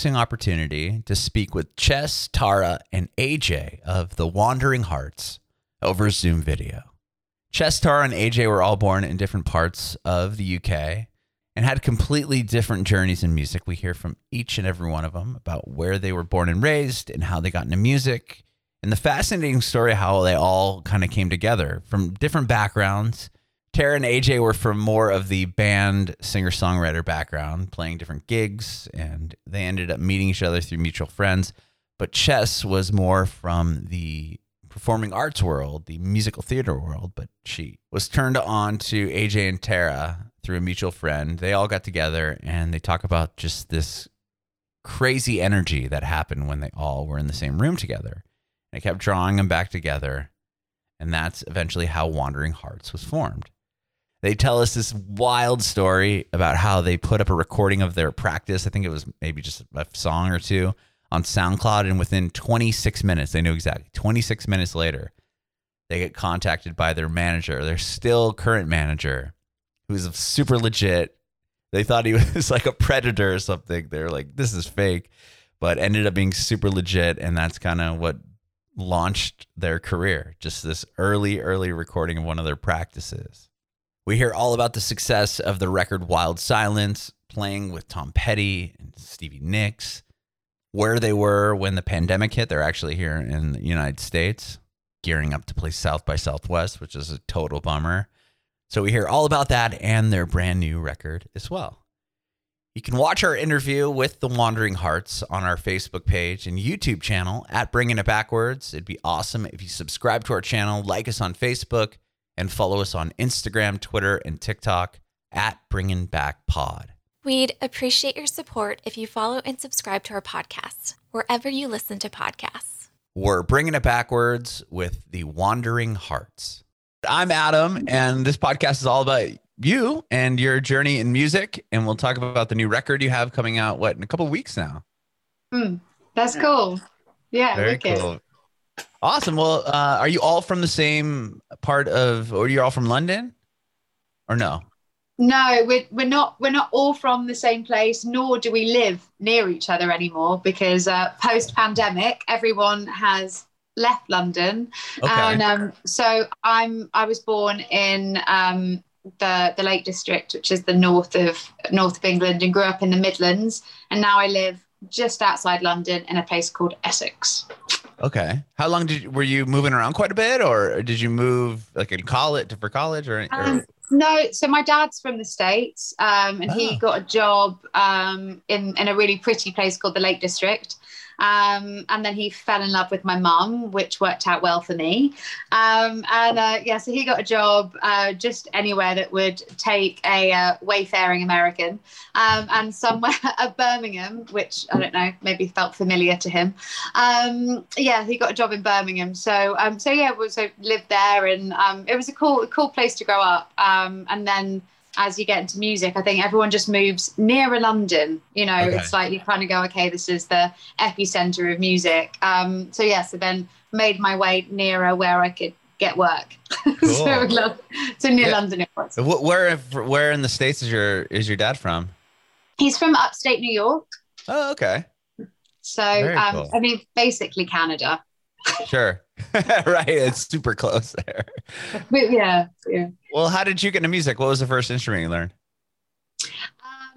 amazing opportunity to speak with Chess, Tara, and AJ of the Wandering Hearts over Zoom video. Chess, Tara, and AJ were all born in different parts of the UK and had completely different journeys in music. We hear from each and every one of them about where they were born and raised and how they got into music, and the fascinating story how they all kind of came together from different backgrounds Tara and AJ were from more of the band singer songwriter background, playing different gigs, and they ended up meeting each other through mutual friends. But Chess was more from the performing arts world, the musical theater world, but she was turned on to AJ and Tara through a mutual friend. They all got together and they talk about just this crazy energy that happened when they all were in the same room together. And it kept drawing them back together. And that's eventually how Wandering Hearts was formed. They tell us this wild story about how they put up a recording of their practice. I think it was maybe just a song or two on SoundCloud. And within 26 minutes, they knew exactly 26 minutes later, they get contacted by their manager, their still current manager, who's super legit. They thought he was like a predator or something. They're like, this is fake, but ended up being super legit. And that's kind of what launched their career. Just this early, early recording of one of their practices. We hear all about the success of the record Wild Silence, playing with Tom Petty and Stevie Nicks, where they were when the pandemic hit. They're actually here in the United States, gearing up to play South by Southwest, which is a total bummer. So we hear all about that and their brand new record as well. You can watch our interview with the Wandering Hearts on our Facebook page and YouTube channel at Bringing It Backwards. It'd be awesome if you subscribe to our channel, like us on Facebook, and follow us on Instagram, Twitter, and TikTok at Bringing Back Pod. We'd appreciate your support if you follow and subscribe to our podcast wherever you listen to podcasts. We're bringing it backwards with the Wandering Hearts. I'm Adam, and this podcast is all about you and your journey in music. And we'll talk about the new record you have coming out, what, in a couple weeks now? Mm, that's cool. Yeah, very cool. Awesome. Well, uh, are you all from the same part of, or are you're all from London, or no? No, we're we're not we're not all from the same place, nor do we live near each other anymore because uh, post pandemic, everyone has left London, okay. and um, so I'm I was born in um, the the Lake District, which is the north of north of England, and grew up in the Midlands, and now I live just outside London in a place called Essex. Okay. How long did you, were you moving around quite a bit, or did you move like in college for college, or? or... Um, no, so my dad's from the states, um, and oh. he got a job um, in in a really pretty place called the Lake District. Um, and then he fell in love with my mum, which worked out well for me. Um, and uh, yeah, so he got a job uh, just anywhere that would take a uh, wayfaring American, um, and somewhere at Birmingham, which I don't know, maybe felt familiar to him. Um, yeah, he got a job in Birmingham. So um, so yeah, so lived there, and um, it was a cool cool place to grow up. and then as you get into music, I think everyone just moves nearer London. You know, okay. it's like you kind of go, okay, this is the epicenter of music. Um, so yeah, so then made my way nearer where I could get work. Cool. so, so near yeah. London it was. Where where in the states is your is your dad from? He's from upstate New York. Oh, okay. So um, cool. I mean, basically Canada. Sure. right. It's super close there. But yeah, yeah. Well, how did you get into music? What was the first instrument you learned?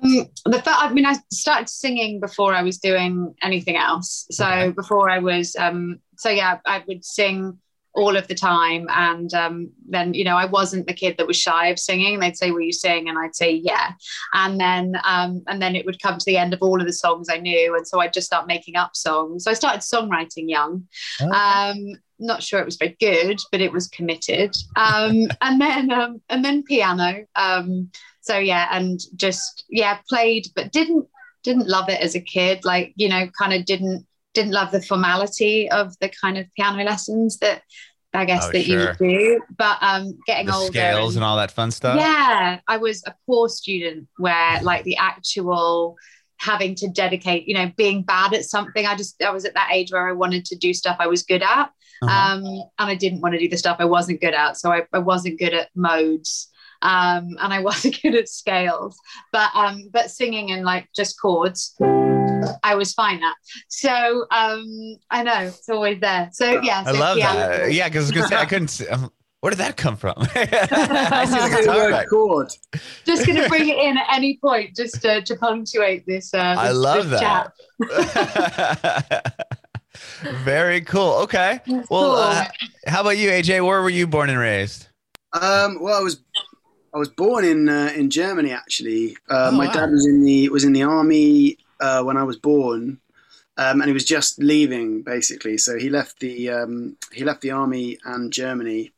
Um, the first, I mean, I started singing before I was doing anything else. So okay. before I was, um, so yeah, I would sing all of the time. And um, then, you know, I wasn't the kid that was shy of singing. They'd say, "Will you sing?" And I'd say, "Yeah." And then, um, and then it would come to the end of all of the songs I knew, and so I'd just start making up songs. So I started songwriting young. Oh. Um, not sure it was very good, but it was committed. Um, and then, um, and then piano. Um, so yeah, and just yeah, played, but didn't didn't love it as a kid. Like you know, kind of didn't didn't love the formality of the kind of piano lessons that I guess oh, that sure. you would do. But um, getting the older, scales and, and all that fun stuff. Yeah, I was a poor student where like the actual having to dedicate, you know, being bad at something. I just I was at that age where I wanted to do stuff I was good at, uh-huh. um, and I didn't want to do the stuff I wasn't good at. So I, I wasn't good at modes. um, and I wasn't good at scales, but um, but singing and like just chords, I was fine at. So um, I know it's always there. So yeah, I so love piano. that. Yeah, because I couldn't. See, um, where did that come from? I see the The guitar chord. Just going to bring it in at any point, just to, to punctuate this. Uh, I love this chat. that. Very cool. Okay. It's Well, cool. uh, how about you, AJ? Where were you born and raised? Um, well, I was I was born in uh, in Germany actually. Uh, Oh, my wow. dad was in the was in the army uh, when I was born, um, and he was just leaving basically. So he left the um, he left the army and Germany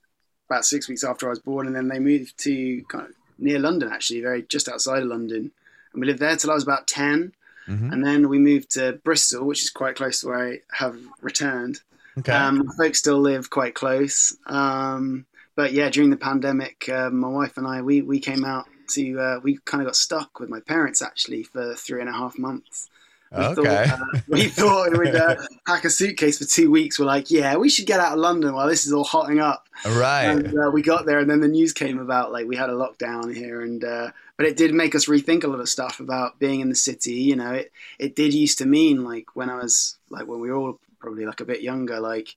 about six weeks after I was born, and then they moved to kind of near London actually, very just outside of London, and we lived there till I was about ten, Mhm. and then we moved to Bristol, which is quite close to where I have returned. Okay. Um, folks still live quite close. Um, but yeah, during the pandemic, uh, my wife and I, we, we came out to, uh, we kind of got stuck with my parents actually for three and a half months. We okay. Thought, uh, we thought we would uh, pack a suitcase for two weeks. We're like, yeah, we should get out of London while this is all hotting up. right. And uh, we got there, and then the news came about like we had a lockdown here, and uh, but it did make us rethink a lot of stuff about being in the city. You know, it it did used to mean like when I was like when we were all probably like a bit younger, like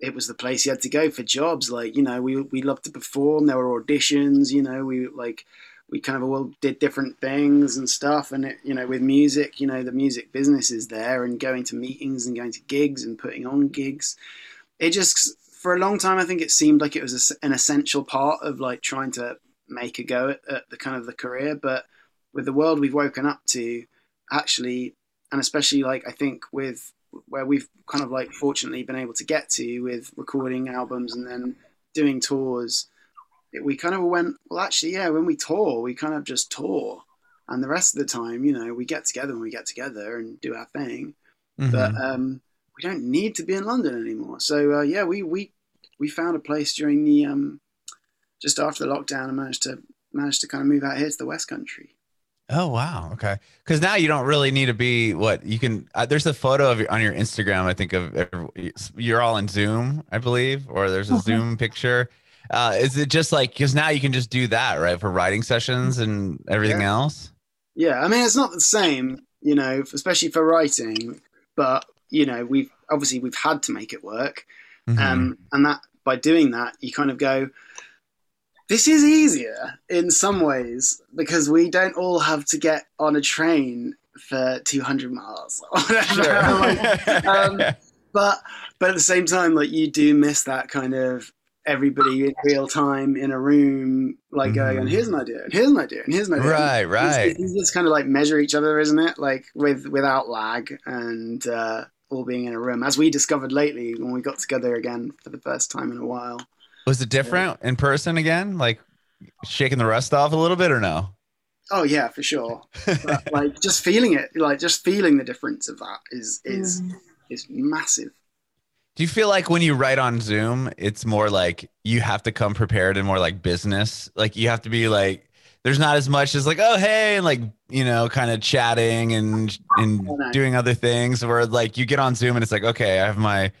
it was the place you had to go for jobs. Like you know, we we loved to perform. There were auditions. You know, we like we kind of all did different things and stuff. And it, you know, with music, you know, the music business is there, and going to meetings and going to gigs and putting on gigs. It just for a long time, I think it seemed like it was an essential part of like trying to make a go at, at the kind of the career. But with the world we've woken up to, actually, and especially like I think with where we've kind of like fortunately been able to get to with recording albums and then doing tours, it, we kind of went well. Actually, yeah, when we tour, we kind of just tour, and the rest of the time, you know, we get together when we get together and do our thing Mhm. but um, we don't need to be in London anymore. So uh, yeah, we we we found a place during the um, just after the lockdown and managed to managed to kind of move out here to the West Country. Oh wow, okay. Because now you don't really need to be what you can. Uh, there's a photo of your, on your Instagram. I think of every- you're all in Zoom, I believe, or there's a Okay. Zoom picture. Uh, is it just like because now you can just do that right for writing sessions and everything Yeah. else? Yeah, I mean it's not the same, you know, especially for writing. But you know, we've obviously we've had to make it work, Mhm. um, and that by doing that, you kind of go. This is easier in some ways because we don't all have to get on a train for 200 miles or whatever. Like, um, but but at the same time, like you do miss that kind of everybody in real time in a room, like going, Mhm. and here's an idea, and here's an idea, and here's an idea. right, It's- right. It's, just kind of like measure each other, isn't it? Like with without lag and uh, all being in a room, as we discovered lately when we got together again for the first time in a while. Was it different in person again? Like shaking the rust off a little bit, or no? Oh yeah, for sure. But, like just feeling it, like just feeling the difference of that is is Mm. is massive. Do you feel like when you write on Zoom, it's more like you have to come prepared and more like business? Like you have to be like, there's not as much as like, oh hey, and like you know, kind of chatting and and doing other things. Where like you get on Zoom and it's like, okay, I have my,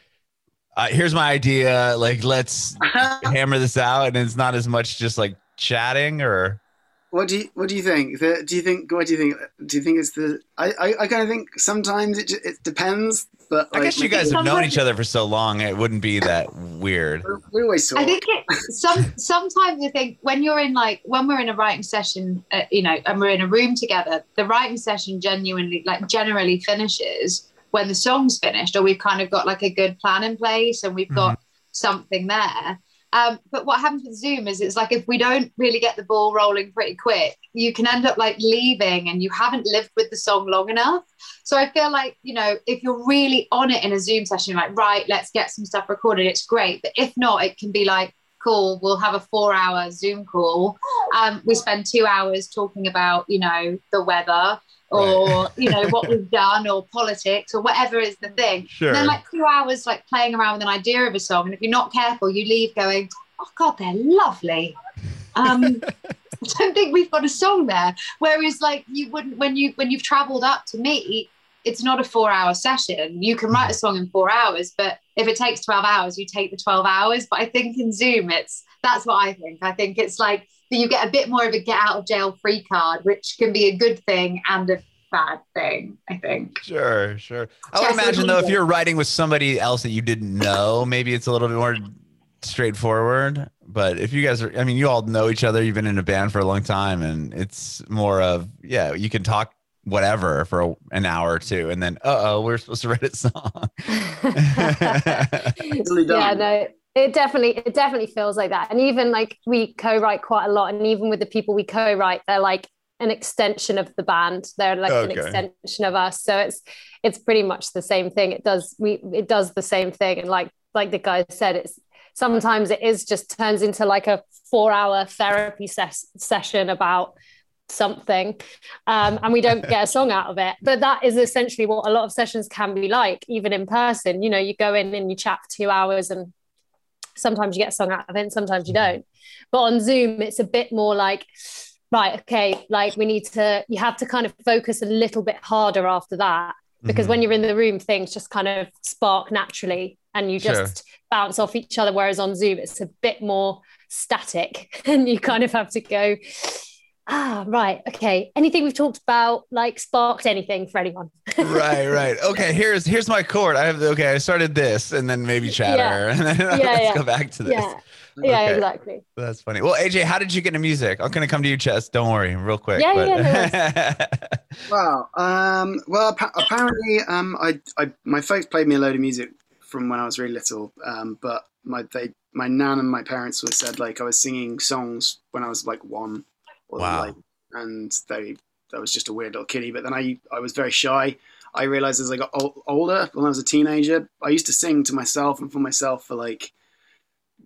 uh, here's my idea. Like let's hammer this out, and it's not as much just like chatting or. What do you What do you think? The, do you think? What do you think? Do you think it's the? I I, I kind of think sometimes it ju- it depends, but I guess you guys have known each other for so long, it wouldn't be that weird. we always talk. I think it, some sometimes I think when you're in like when we're in a writing session, uh, you know, and we're in a room together, the writing session genuinely like generally finishes when the song's finished, or we've kind of got like a good plan in place and we've got something there. Um, but what happens with Zoom is it's like if we don't really get the ball rolling pretty quick, you can end up like leaving and you haven't lived with the song long enough. So I feel like, you know, if you're really on it in a Zoom session, like, right, let's get some stuff recorded, it's great. But if not, it can be like, cool, we'll have a four hour Zoom call. Um, we spend two hours talking about, you know, the weather or, you know, what we've done or politics or whatever is the thing. Sure. And then like two hours like playing around with an idea of a song. And if you're not careful, you leave going, oh God, they're lovely. Um, I don't think we've got a song there. Whereas like you wouldn't when you when you've traveled up to meet, it's not a four hour session. You can write a song in four hours, but if it takes 12 hours, you take the 12 hours. But I think in Zoom, it's that's what I think. I think it's like you get a bit more of a get out of jail free card, which can be a good thing and a bad thing, I think. Sure, sure. I would imagine though, if you're writing with somebody else that you didn't know, maybe it's a little bit more straightforward. But if you guys are, I mean, you all know each other. You've been in a band for a long time, and it's more of yeah, you can talk whatever for a, an hour or two, and then uh oh, we're supposed to write a song. yeah, no, it definitely it definitely feels like that. And even like we co-write quite a lot, and even with the people we co-write, they're like an extension of the band. They're like okay. an extension of us. So it's it's pretty much the same thing. It does we it does the same thing. And like like the guy said, it's sometimes it is just turns into like a four hour therapy ses- session about something um, and we don't get a song out of it but that is essentially what a lot of sessions can be like even in person you know you go in and you chat for two hours and sometimes you get a song out of it and sometimes you don't but on zoom it's a bit more like right okay like we need to you have to kind of focus a little bit harder after that because mm-hmm. when you're in the room things just kind of spark naturally and you just sure. bounce off each other whereas on zoom it's a bit more static and you kind of have to go ah right okay. Anything we've talked about like sparked anything for anyone? Right right. Okay here's here's my chord i have okay i started this and then maybe chatter yeah. and then yeah, let's yeah. go back to this. Yeah yeah exactly. That's funny. Well aj how did you get into music? I'm gonna come to you chess. Don't worry real quick yeah, but... yeah no um well apparently um I, I my folks played me a load of music from when i was really little um but my they my nan and my parents were said like i was singing songs when i was like one wow. Like, and they that was just a weird little kiddie. But then I I was very shy. I realized as I got older, when I was a teenager, I used to sing to myself and for myself for like,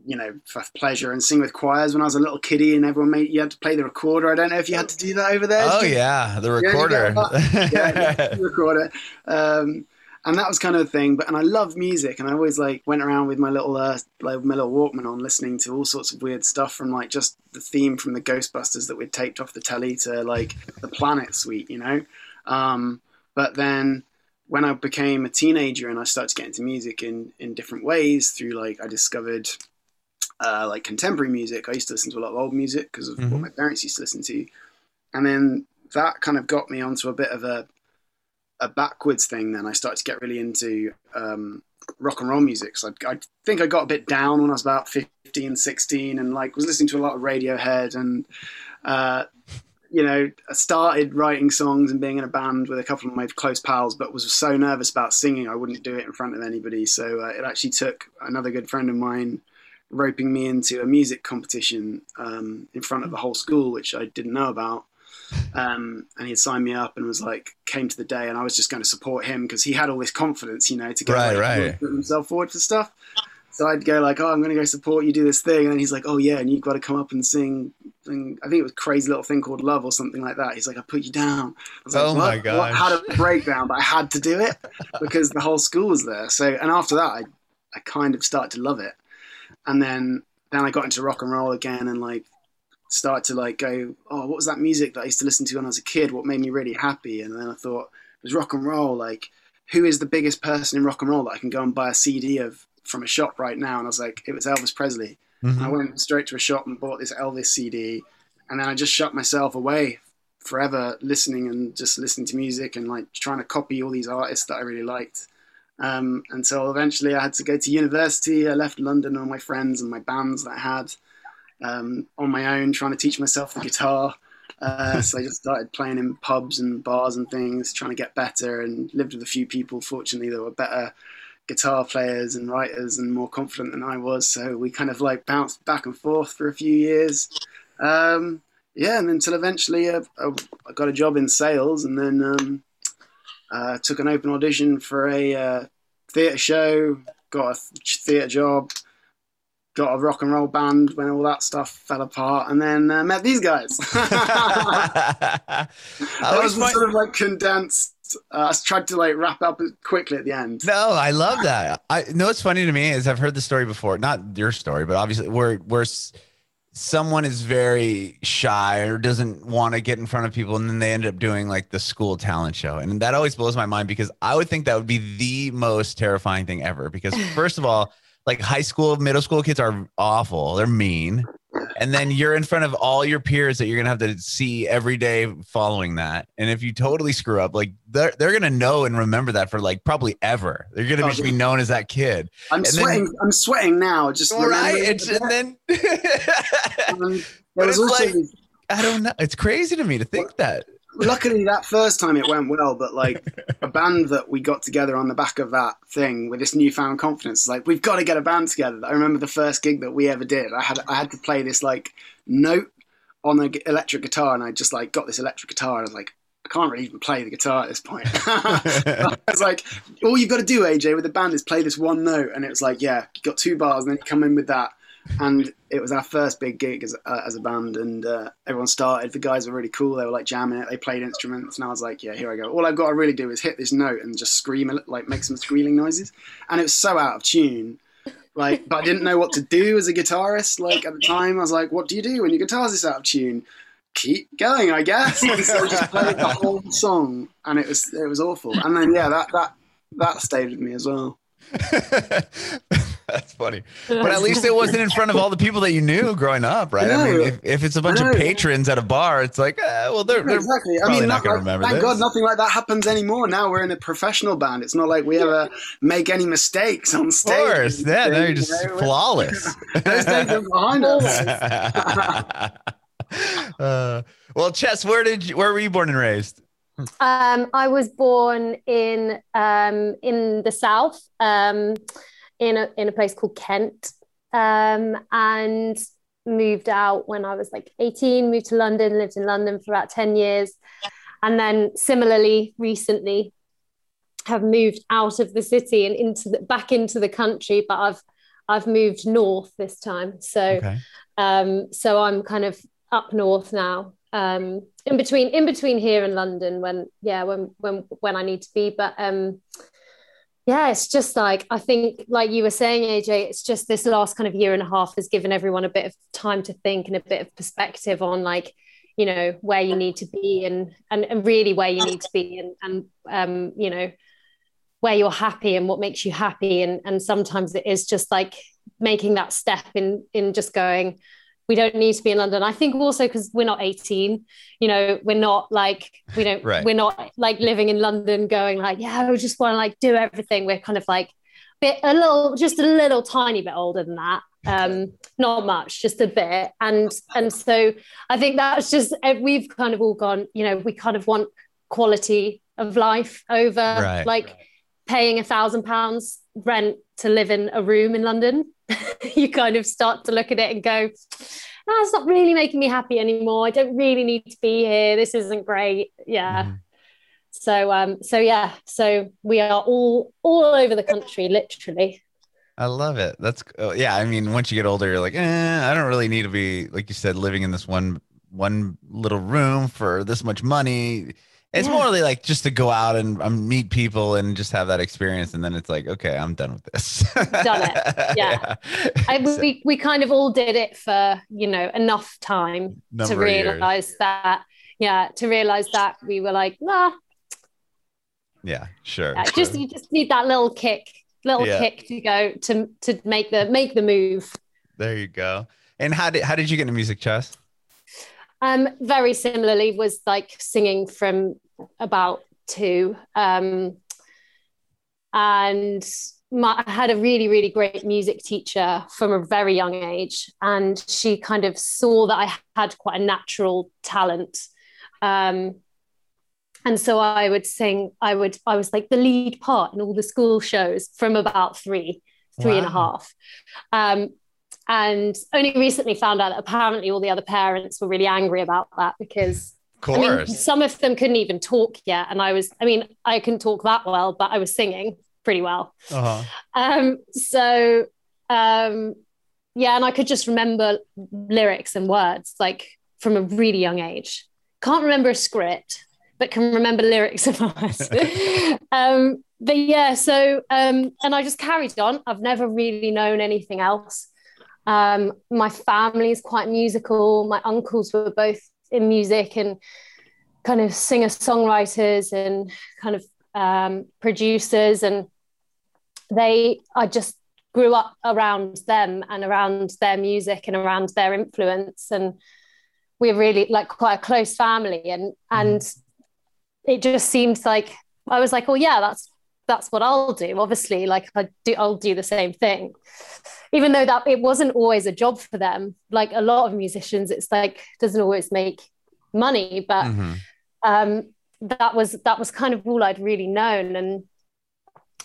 you know, for pleasure and sing with choirs when I was a little kiddie and everyone made you had to play the recorder. I don't know if you had to do that over there. Oh yeah, the recorder. Yeah, yeah, the recorder. Um, and that was kind of a thing. But and I love music, and I always like went around with my little uh, like my little Walkman on, listening to all sorts of weird stuff from like just the theme from the Ghostbusters that we'd taped off the telly to like the Planet Suite, you know. Um, but then when I became a teenager and I started to get into music in in different ways through like I discovered uh, like contemporary music. I used to listen to a lot of old music because of mm-hmm. what my parents used to listen to, and then that kind of got me onto a bit of a a backwards thing. Then I started to get really into um, rock and roll music. So I, I, think I got a bit down when I was about 15, 16 and like was listening to a lot of Radiohead and, uh, you know, I started writing songs and being in a band with a couple of my close pals, but was so nervous about singing I wouldn't do it in front of anybody. So uh, it actually took another good friend of mine roping me into a music competition um, in front of the whole school, which I didn't know about. Um, and he'd signed me up and was like, came to the day, and I was just going to support him because he had all this confidence, you know, to go right, like, right. put himself forward for stuff. So I'd go like, oh, I'm going to go support you, do this thing, and then he's like, oh yeah, and you've got to come up and sing. sing I think it was crazy little thing called Love or something like that. He's like, I put you down. I was like, oh my god! Had a breakdown, but I had to do it because the whole school was there. So and after that, I I kind of started to love it, and then then I got into rock and roll again, and like start to like go, oh, what was that music that I used to listen to when I was a kid? What made me really happy? And then I thought, it was rock and roll. Like, who is the biggest person in rock and roll that I can go and buy a CD of from a shop right now? And I was like, it was Elvis Presley. Mm-hmm. I went straight to a shop and bought this Elvis CD. And then I just shut myself away forever listening and just listening to music and like trying to copy all these artists that I really liked. Um, so eventually I had to go to university. I left London, all my friends and my bands that I had um, on my own, trying to teach myself the guitar. Uh, so I just started playing in pubs and bars and things, trying to get better, and lived with a few people. Fortunately, that were better guitar players and writers and more confident than I was. So we kind of like bounced back and forth for a few years. Um, yeah, and until eventually uh, I got a job in sales, and then um, uh, took an open audition for a uh, theatre show, got a theatre job, got a rock and roll band when all that stuff fell apart, and then uh, met these guys. that was sort of like condensed. Uh, I tried to like wrap up quickly at the end. No, I love that. I know what's funny to me is I've heard the story before, not your story, but obviously where where someone is very shy or doesn't want to get in front of people, and then they end up doing like the school talent show, and that always blows my mind because I would think that would be the most terrifying thing ever. Because first of all like high school, middle school kids are awful. They're mean. and then you're in front of all your peers that you're gonna have to see every day following that. And if you totally screw up, like they're they're gonna know and remember that for like probably ever. They're gonna oh, just be known as that kid. I'm and sweating. Then, I'm sweating now. Just all right. It's, and then, um, but it's like I don't know. It's crazy to me to think that luckily that first time it went well but like a band that we got together on the back of that thing with this newfound confidence like we've got to get a band together i remember the first gig that we ever did i had i had to play this like note on the electric guitar and i just like got this electric guitar and i was like I can't really even play the guitar at this point. I was like, all you've got to do, AJ, with the band is play this one note. And it was like, yeah, you got two bars, and then you come in with that and it was our first big gig as, uh, as a band and uh, everyone started. The guys were really cool. They were like jamming it. They played instruments and i was like yeah here i go. All i've got to really do is hit this note and just scream like make some squealing noises. And it was so out of tune. Like but i didn't know what to do as a guitarist like at the time. I was like what do you do when your guitar's this out of tune? Keep going i guess. And so i just played the whole song and it was it was awful. And then yeah that that that stayed with me as well That's funny. But at least it wasn't in front of all the people that you knew growing up, right? I, I mean, if, if it's a bunch of patrons at a bar, it's like, eh, well, they're, they're exactly. I mean, not, going to remember Thank this. God nothing like that happens anymore. Now we're in a professional band. It's not like we ever make any mistakes on stage. Of course. Yeah, they're just you know? flawless. Those days are behind us. uh, well, Chess, where did you, where were you born and raised? Um, I was born in um, in the south, um, in a in a place called Kent, um, and moved out when I was like 18. Moved to London, lived in London for about 10 years, and then similarly recently have moved out of the city and into the, back into the country, but I've I've moved north this time. So okay. um, so I'm kind of up north now um, in between in between here and London when yeah when when when I need to be but um yeah it's just like I think like you were saying AJ it's just this last kind of year and a half has given everyone a bit of time to think and a bit of perspective on like you know where you need to be and and, and really where you need to be and and um you know where you're happy and what makes you happy. And and sometimes it is just like making that step in in just going we don't need to be in London. I think also because we're not 18, you know, we're not like we don't right. we're not like living in London going like, yeah, we just want to like do everything. We're kind of like bit a little just a little tiny bit older than that. Um, not much, just a bit. And and so I think that's just we've kind of all gone, you know, we kind of want quality of life over right. like paying a thousand pounds rent to live in a room in London. you kind of start to look at it and go, oh, it's not really making me happy anymore. I don't really need to be here. This isn't great. Yeah. Mm. So um so yeah, so we are all all over the country literally. I love it. That's uh, yeah. I mean, once you get older, you're like, eh, I don't really need to be like you said, living in this one one little room for this much money. It's yeah. more like just to go out and um, meet people and just have that experience, and then it's like, okay, I'm done with this. done it. Yeah, yeah. I, we we kind of all did it for you know enough time Number to realize that. Yeah, to realize that we were like, nah. Yeah, sure. Yeah. Just you just need that little kick, little yeah. kick to go to to make the make the move. There you go. And how did how did you get into music, Chess? Um, very similarly, was like singing from about two. Um, and my, I had a really, really great music teacher from a very young age. And she kind of saw that I had quite a natural talent. Um, and so I would sing, I would, I was like the lead part in all the school shows from about three, three wow. and a half. Um, and only recently found out that apparently all the other parents were really angry about that because course. I mean, some of them couldn't even talk yet. And I was, I mean, I couldn't talk that well, but I was singing pretty well. Uh-huh. Um, so, um, yeah, and I could just remember lyrics and words like from a really young age. Can't remember a script, but can remember lyrics and words. um, but yeah, so, um, and I just carried on. I've never really known anything else. Um, my family is quite musical. My uncles were both in music and kind of singer songwriters and kind of um, producers and they I just grew up around them and around their music and around their influence and we're really like quite a close family and and mm-hmm. it just seemed like I was like, oh yeah, that's that's what I'll do. Obviously, like I do, I'll do the same thing, even though that it wasn't always a job for them. Like a lot of musicians, it's like doesn't always make money, but mm-hmm. um, that was that was kind of all I'd really known. And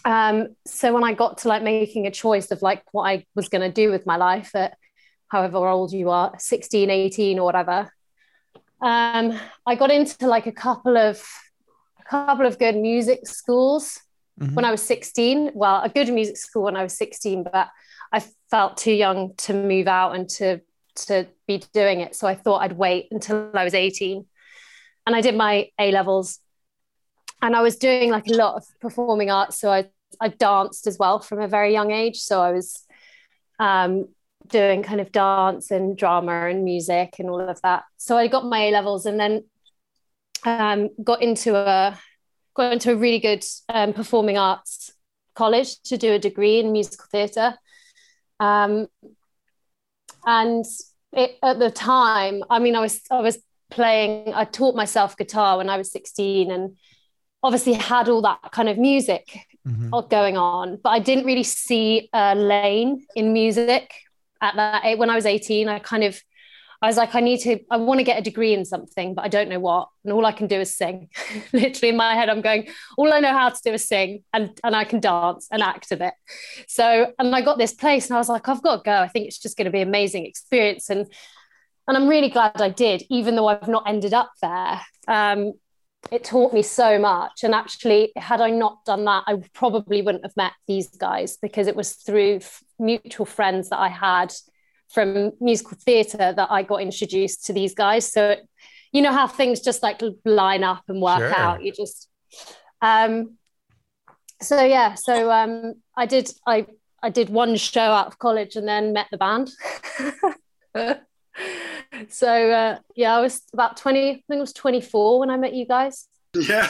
um, so when I got to like making a choice of like what I was going to do with my life at however old you are, 16, 18 or whatever, um, I got into like a couple of a couple of good music schools mm-hmm. when I was 16. Well, I a good music school when I was 16, but I felt too young to move out and to to be doing it. So I thought I'd wait until I was 18. And I did my A levels. And I was doing like a lot of performing arts. So I I danced as well from a very young age. So I was um, doing kind of dance and drama and music and all of that. So I got my A levels and then um, got into a got into a really good um, performing arts college to do a degree in musical theatre. Um, and it, at the time, I mean, I was I was playing. I taught myself guitar when I was sixteen, and obviously had all that kind of music mm-hmm. going on. But I didn't really see a lane in music at that. When I was eighteen, I kind of I was like, I need to, I want to get a degree in something, but I don't know what. And all I can do is sing. Literally in my head, I'm going, all I know how to do is sing and, and I can dance and act a bit. So, and I got this place and I was like, I've got to go. I think it's just going to be amazing experience. And, and I'm really glad I did, even though I've not ended up there. Um, it taught me so much. And actually, had I not done that, I probably wouldn't have met these guys because it was through mutual friends that I had from musical theatre that I got introduced to these guys. So, you know how things just like line up and work sure. out. You just, um, so yeah. So um, I did. I I did one show out of college and then met the band. so uh, yeah, I was about twenty. I think I was twenty four when I met you guys. Yeah.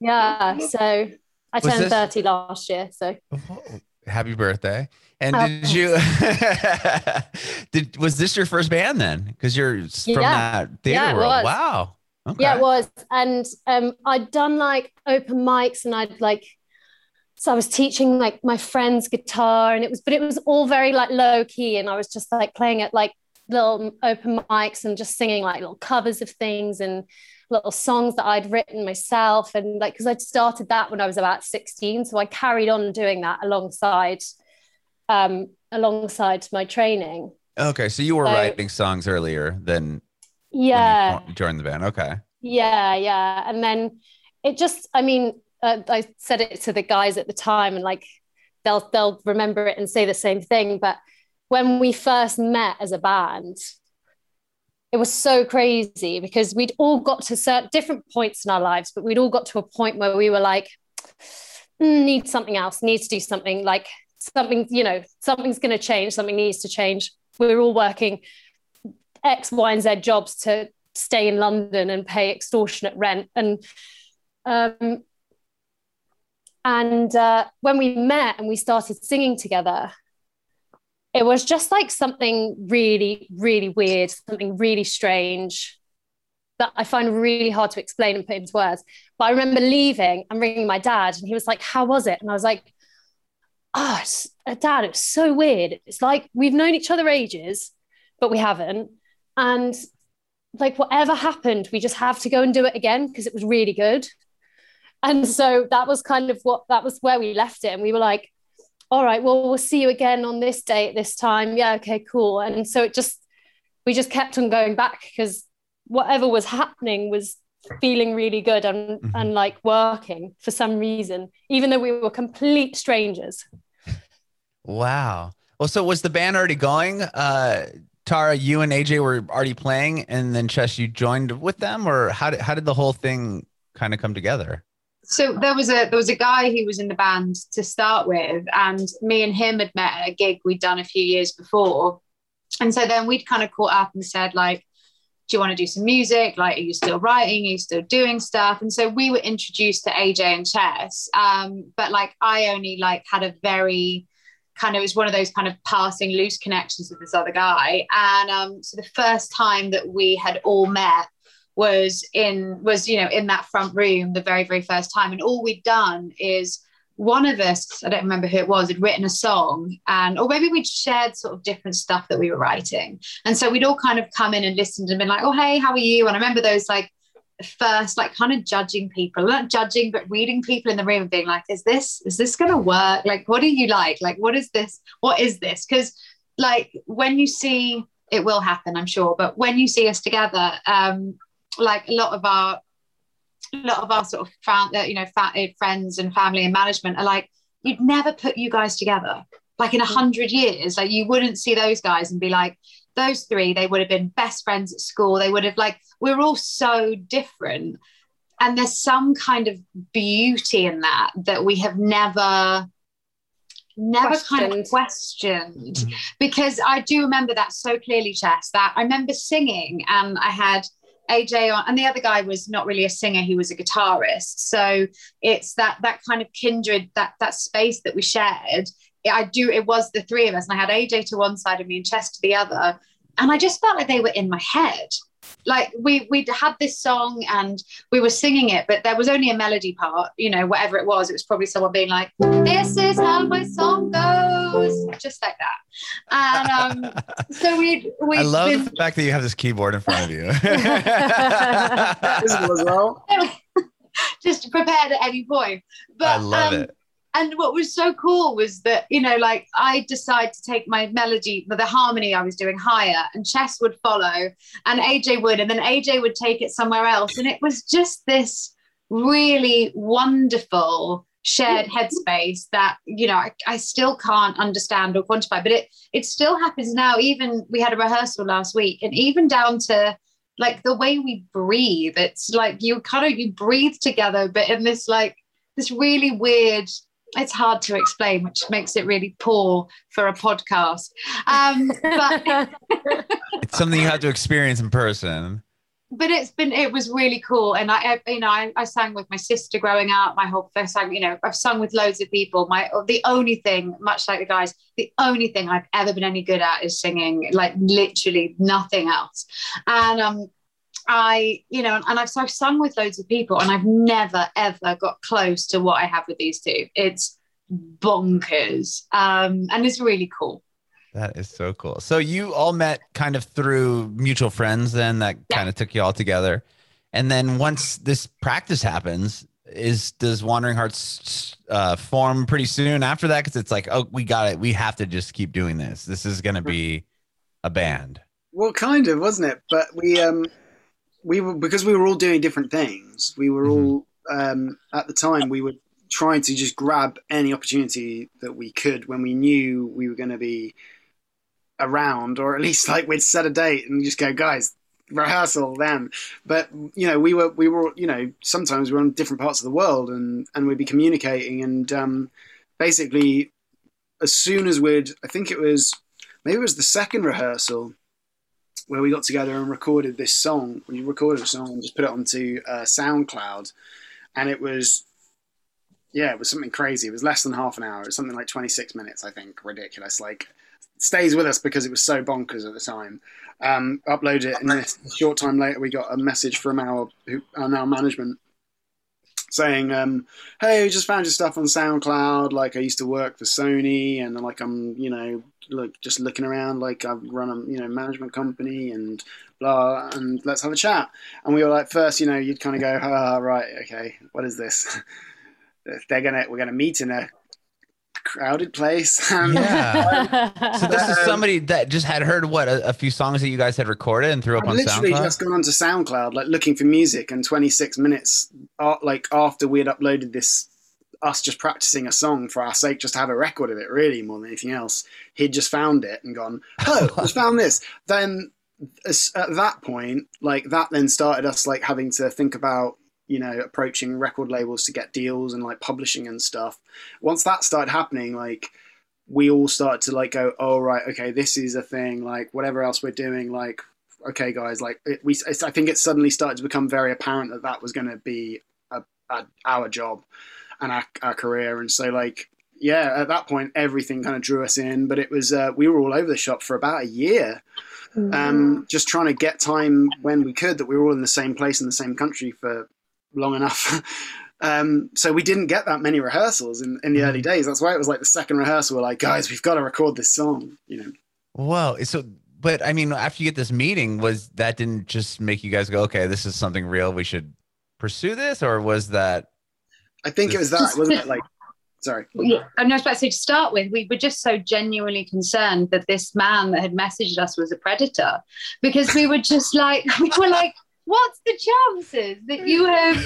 Yeah. So I turned this... thirty last year. So. Oh, happy birthday! And oh, did you did was this your first band then? Because you're from yeah. that theater yeah, world. Was. Wow. Okay. Yeah, it was. And um, I'd done like open mics and I'd like so I was teaching like my friend's guitar and it was but it was all very like low key and I was just like playing at like little open mics and just singing like little covers of things and little songs that I'd written myself and like because I'd started that when I was about 16 so I carried on doing that alongside um, alongside my training. Okay, so you were so, writing songs earlier than yeah you joined the band. Okay. Yeah, yeah, and then it just, I mean, uh, I said it to the guys at the time, and like they'll they'll remember it and say the same thing. But when we first met as a band, it was so crazy because we'd all got to certain different points in our lives, but we'd all got to a point where we were like, mm, need something else, need to do something like something, you know, something's going to change, something needs to change. We're all working X, Y, and Z jobs to stay in London and pay extortionate rent. And um, and uh, when we met and we started singing together, it was just like something really, really weird, something really strange that I find really hard to explain and put into words. But I remember leaving and ringing my dad, and he was like, How was it? And I was like, oh, dad, it's so weird. It's like we've known each other ages, but we haven't. And like whatever happened, we just have to go and do it again because it was really good. And so that was kind of what that was where we left it. And we were like, all right, well, we'll see you again on this day at this time. Yeah, okay, cool. And so it just, we just kept on going back because whatever was happening was feeling really good and, mm-hmm. and like working for some reason, even though we were complete strangers. Wow. Well, so was the band already going? Uh, Tara, you and AJ were already playing, and then Chess, you joined with them, or how did how did the whole thing kind of come together? So there was a there was a guy who was in the band to start with, and me and him had met at a gig we'd done a few years before, and so then we'd kind of caught up and said like, "Do you want to do some music? Like, are you still writing? Are you still doing stuff?" And so we were introduced to AJ and Chess, um, but like I only like had a very kind of was one of those kind of passing loose connections with this other guy. And um, so the first time that we had all met was in was you know in that front room the very very first time, and all we'd done is one of us, I don't remember who it was, had written a song, and or maybe we'd shared sort of different stuff that we were writing, and so we'd all kind of come in and listened and been like, "Oh, hey, how are you?" And I remember those like first like kind of judging people not judging but reading people in the room and being like is this is this gonna work? Like what do you like? Like what is this what is this? Because like when you see it will happen i'm sure but when you see us together um like a lot of our a lot of our sort of found uh, you know fa- friends and family and management are like you'd never put you guys together. Like in a hundred years like you wouldn't see those guys and be like those three they would have been best friends at school. They would have like we're all so different. And there's some kind of beauty in that that we have never never questioned. kind of questioned. mm-hmm. because i do remember that so clearly chess that i remember singing and i had aj on and the other guy was not really a singer he was a guitarist. So it's that that kind of kindred that that space that we shared I do, it was the three of us, and I had AJ to one side of me and Chess to the other. And I just felt like they were in my head. Like we we'd had this song and we were singing it, but there was only a melody part, you know, whatever it was. It was probably someone being like, "This is how my song goes," just like that. And um, so we we. I love been... the fact that you have this keyboard in front of you. just prepared at any point. But I love um, it and what was so cool was that you know like i decided to take my melody the harmony i was doing higher and chess would follow and aj would and then aj would take it somewhere else. And it was just this really wonderful shared headspace that you know I, I still can't understand or quantify but it it still happens now. Even we had a rehearsal last week and even down to like the way we breathe. It's like you kind of you breathe together but in this like this really weird it's hard to explain, which makes it really poor for a podcast. Um, but it's something you have to experience in person. But it's been it was really cool, and I, you know I, I sang with my sister growing up. My whole first time, you know, I've sung with loads of people. My the only thing, much like the guys, the only thing I've ever been any good at is singing. Like literally nothing else. And um, I, you know, and I've, so I've sung with loads of people and I've never, ever got close to what I have with these two. It's bonkers. Um, and it's really cool. That is so cool. So you all met kind of through mutual friends then that yeah. kind of took you all together. And then once this practice happens, is does Wandering Hearts uh, form pretty soon after that? Because it's like, oh, we got it. We have to just keep doing this. This is going to be a band. Well, kind of, wasn't it? But we um we were because we were all doing different things. We were mm-hmm. all um, at the time we were trying to just grab any opportunity that we could when we knew we were going to be around, or at least like we'd set a date and just go, guys, rehearsal then. But you know, we were we were you know sometimes we are on different parts of the world and and we'd be communicating and um, basically as soon as we'd I think it was maybe it was the second rehearsal where we got together and recorded this song. We recorded a song and just put it onto uh, SoundCloud, and it was, yeah, it was something crazy. It was less than half an hour. It was something like 26 minutes, I think. Ridiculous. Like, stays with us because it was so bonkers at the time. Um, upload it, and a short time later, we got a message from our our management saying, um, "Hey, just found your stuff on SoundCloud. Like, I used to work for Sony, and like I'm, you know, like just looking around like I've run a you know management company and blah and let's have a chat. And we were like first you know you'd kind of go right okay what is this? They're gonna we're gonna meet in a crowded place. Um, yeah. so this is um, somebody that just had heard what a, a, few songs that you guys had recorded and threw up I've on literally SoundCloud. just gone onto SoundCloud, like looking for music, and 26 minutes, uh, like after we had uploaded this us just practicing a song for our sake, just to have a record of it, really, more than anything else. He'd just found it and gone, oh, just found this. Then at that point, like that then started us like having to think about, you know, approaching record labels to get deals and like publishing and stuff. Once that started happening, like we all started to like go, oh, right, okay, this is a thing, like whatever else we're doing, like, okay, guys, like it, we, I think it suddenly started to become very apparent that that was going to be a, a, our job and our, our career. And so like yeah, at that point, everything kind of drew us in. But it was uh, we were all over the shop for about a year, um, just trying to get time when we could that we were all in the same place in the same country for long enough. um, so we didn't get that many rehearsals in, in the early mm-hmm. days. That's why it was like the second rehearsal. We're like, guys, we've got to record this song. You know. Well, so but I mean, after you get this meeting, was that didn't just make you guys go, okay, this is something real. We should pursue this, or was that? I think this- it was that, wasn't it? Like Sorry. Yeah, and I was about to say to start with, we were just so genuinely concerned that this man that had messaged us was a predator, because we were just like, we were like, what's the chances that you have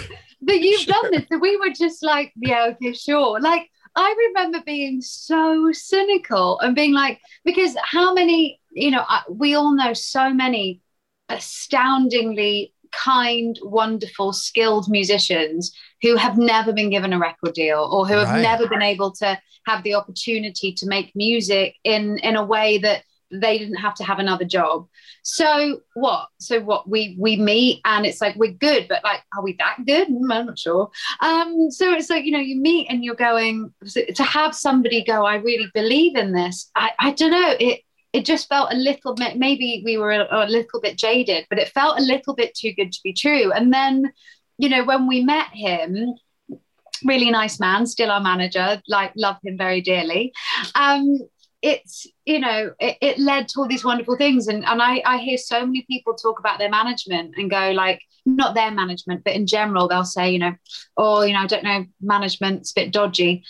that you've sure. done this? And we were just like, yeah, okay, sure. Like I remember being so cynical and being like, because how many, you know, we all know so many astoundingly kind, wonderful, skilled musicians who have never been given a record deal or who have right. never been able to have the opportunity to make music in in a way that they didn't have to have another job. So what? So what? We we meet and it's like we're good, but like, are we that good? I'm not sure. Um, so it's like you know, you meet and you're going to have somebody go, I really believe in this. I I don't know it it just felt a little bit maybe we were a, a, little bit jaded but it felt a little bit too good to be true and then you know when we met him really nice man still our manager like love him very dearly um it's you know it, it led to all these wonderful things. And and I, I hear so many people talk about their management and go like not their management but in general they'll say you know oh you know i don't know management's a bit dodgy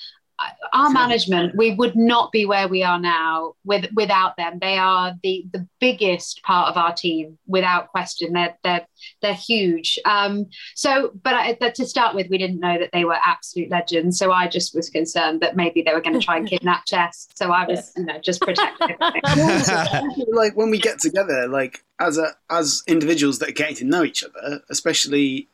our management we would not be where we are now with without them. They are the the biggest part of our team without question. They're they're they're huge. Um so but I, to start with we didn't know that they were absolute legends. So i just was concerned that maybe they were going to try and kidnap chess so i was you know just protecting like when we get together like as a as individuals that are getting to know each other especially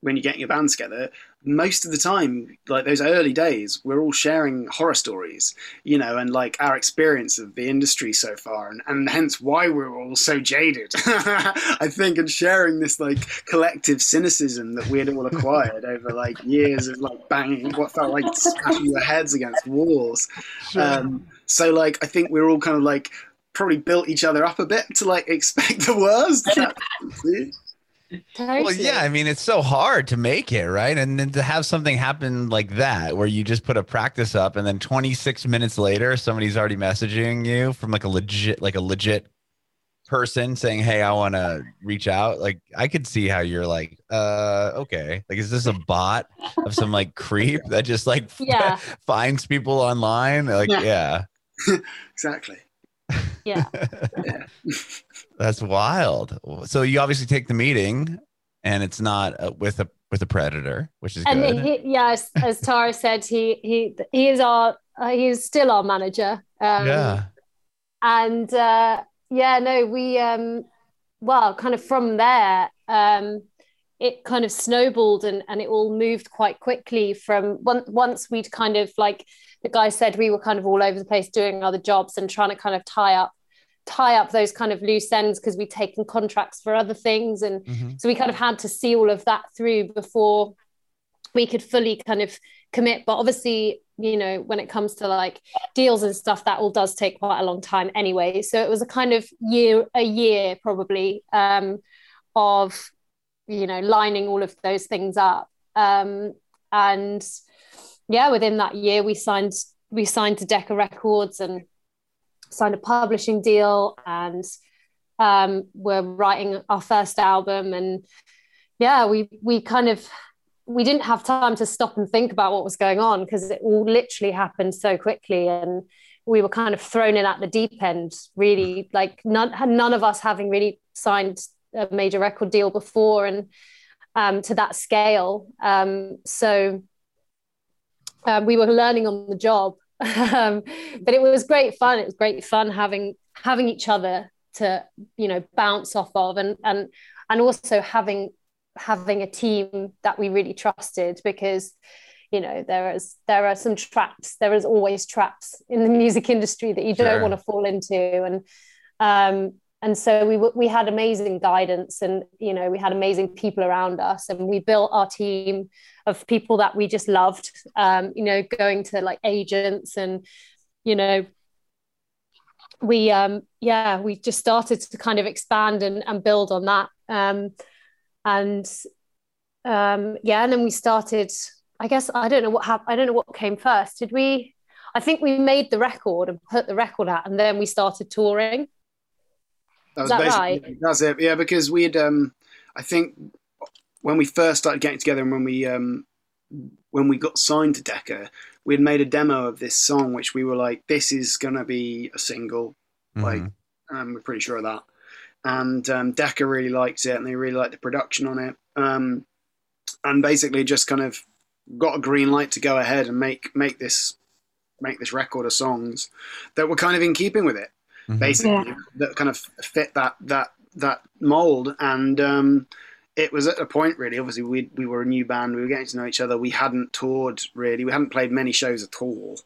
when you're getting your band together, most of the time, like those early days, we're all sharing horror stories, you know, and like our experience of the industry so far, and, and hence why we're all so jaded, I think, and sharing this like collective cynicism that we had all acquired over like years of like banging what felt like smashing your heads against walls. Sure. Um, so, like, I think we're all kind of like probably built each other up a bit to like expect the worst. Well, yeah, I mean, it's so hard to make it, right? And then to have something happen like that, where you just put a practice up, and then 26 minutes later, somebody's already messaging you from like a legit, like a legit person saying, "Hey, I want to reach out." Like, I could see how you're like, "Uh, okay." Like, is this a bot of some like creep that just like yeah. finds people online? Like, yeah, yeah. exactly. Yeah. That's wild. So you obviously take the meeting, and it's not uh, with a with a predator, which is and good. He, yes, as, Tara said, he he he is our uh, he is still our manager. Um, yeah. And uh, yeah, no, we um, well, kind of from there, um, it kind of snowballed and and it all moved quite quickly. From once once we'd kind of like the guy said, we were kind of all over the place doing other jobs and trying to kind of tie up tie up those kind of loose ends because we'd taken contracts for other things. And mm-hmm. so we kind of had to see all of that through before we could fully kind of commit. But obviously you know when it comes to like deals and stuff that all does take quite a long time anyway. So it was a kind of year a year probably um, of you know lining all of those things up. Um, and yeah within that year we signed we signed to decca records and signed a publishing deal and um, we're writing our first album. And yeah we we kind of we didn't have time to stop and think about what was going on because it all literally happened so quickly. And we were kind of thrown in at the deep end really. Like none, none of us having really signed a major record deal before and um, to that scale. Um, so uh, we were learning on the job um, but it was great fun. It was great fun having having each other to you know bounce off of, and and and also having having a team that we really trusted because you know there is there are some traps. There is always traps in the music industry that you don't want to fall into. And um and so we we had amazing guidance and you know we had amazing people around us. And we built our team of people that we just loved um, you know going to like agents and you know we um yeah we just started to kind of expand and, and build on that. Um and um yeah and then we started i guess i don't know what happened i don't know what came first. Did we i think we made the record and put the record out and then we started touring that was Is that right? That's it. Yeah, because we had, um, I think, when we first started getting together and when we um, when we got signed to Decca, we had made a demo of this song, which we were like, "This is gonna be a single." Mm-hmm. Like, um, we're pretty sure of that. And um, Decca really liked it, and they really liked the production on it. Um, and basically, just kind of got a green light to go ahead and make make this make this record of songs that were kind of in keeping with it mm-hmm. basically yeah. that kind of fit that that that mold and um, it was at a point really obviously we we were a new band we were getting to know each other we hadn't toured really we hadn't played many shows at all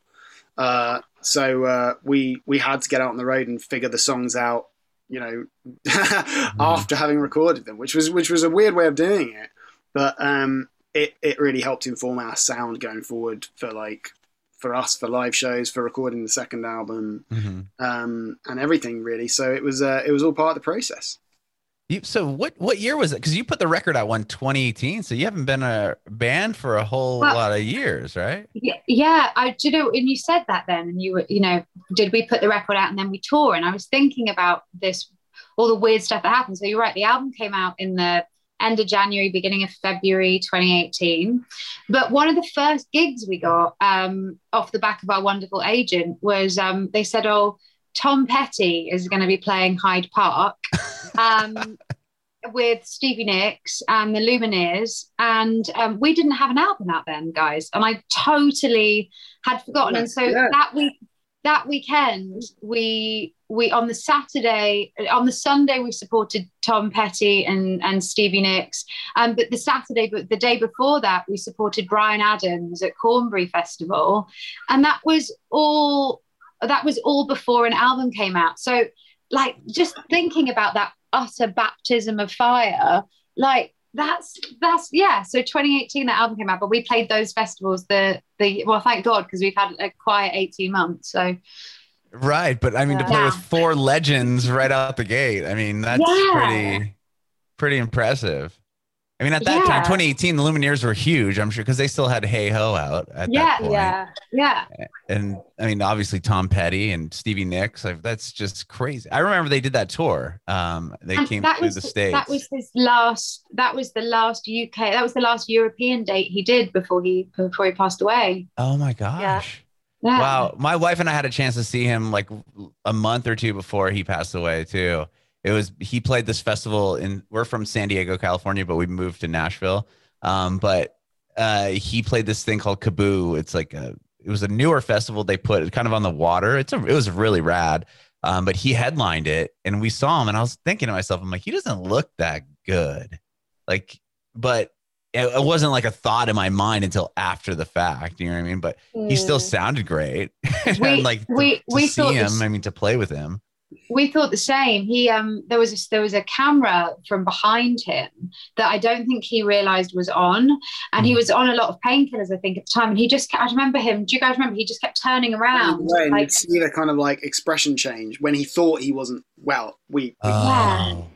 uh, so uh, we we had to get out on the road and figure the songs out you know mm-hmm. after having recorded them which was which was a weird way of doing it but um, it it really helped inform our sound going forward for like for us for live shows, for recording the second album, mm-hmm. um, and everything really. So it was uh, it was all part of the process. You, so what what year was it? Because you put the record out one 2018, so you haven't been a band for a whole well, lot of years, right? Yeah, yeah. I you know, and you said that then, and you were, you know, did we put the record out and then we tour? And I was thinking about this, all the weird stuff that happened. So you're right, the album came out in the end of January, beginning of February 2018. But one of the first gigs we got um, off the back of our wonderful agent was um, they said, Oh, Tom Petty is going to be playing Hyde Park. Um, with Stevie Nicks and the Lumineers, and um, we didn't have an album out then, guys. And I totally had forgotten. And so that week, that weekend, we we on the Saturday, on the Sunday, we supported Tom Petty and, and Stevie Nicks. Um, but the Saturday, but the day before that, we supported Bryan Adams at Cornbury Festival. And that was all that was all before an album came out. So like just thinking about that utter baptism of fire, like that's that's yeah. So 2018 that album came out, but we played those festivals the the well, thank God, because we've had a quiet 18 months. So Right, but I mean to play with four legends right out the gate. I mean that's yeah. pretty pretty impressive. I mean, at that yeah. time, 2018, the Lumineers were huge. I'm sure because they still had Hey Ho out at yeah, that point. Yeah, yeah, And I mean, obviously Tom Petty and Stevie Nicks. Like, that's just crazy. I remember they did that tour. Um, they and came through was, the states. That was his last. That was the last UK. That was the last European date he did before he before he passed away. Oh my gosh. Yeah. Yeah. Wow. My wife and I had a chance to see him like a month or two before he passed away too. It was he played this festival in we're from San Diego, California, but we moved to Nashville. Um, but uh, he played this thing called KAABOO. It's like a it was a newer festival they put kind of on the water. It's a it was really rad. Um, but he headlined it and we saw him and I was thinking to myself, I'm like, he doesn't look that good. Like, but it, wasn't like a thought in my mind until after the fact. You know what I mean? But mm. he still mm. sounded great. We, and like we, to, we see him. This, I mean, to play with him. We thought the same. He um there was a, there was a camera from behind him that I don't think he realized was on, and mm. he was on a lot of painkillers I think at the time. And he just I remember him. Do you guys remember? He just kept turning around. Yeah, like, you'd see the kind of like expression change when he thought he wasn't well. We, we oh.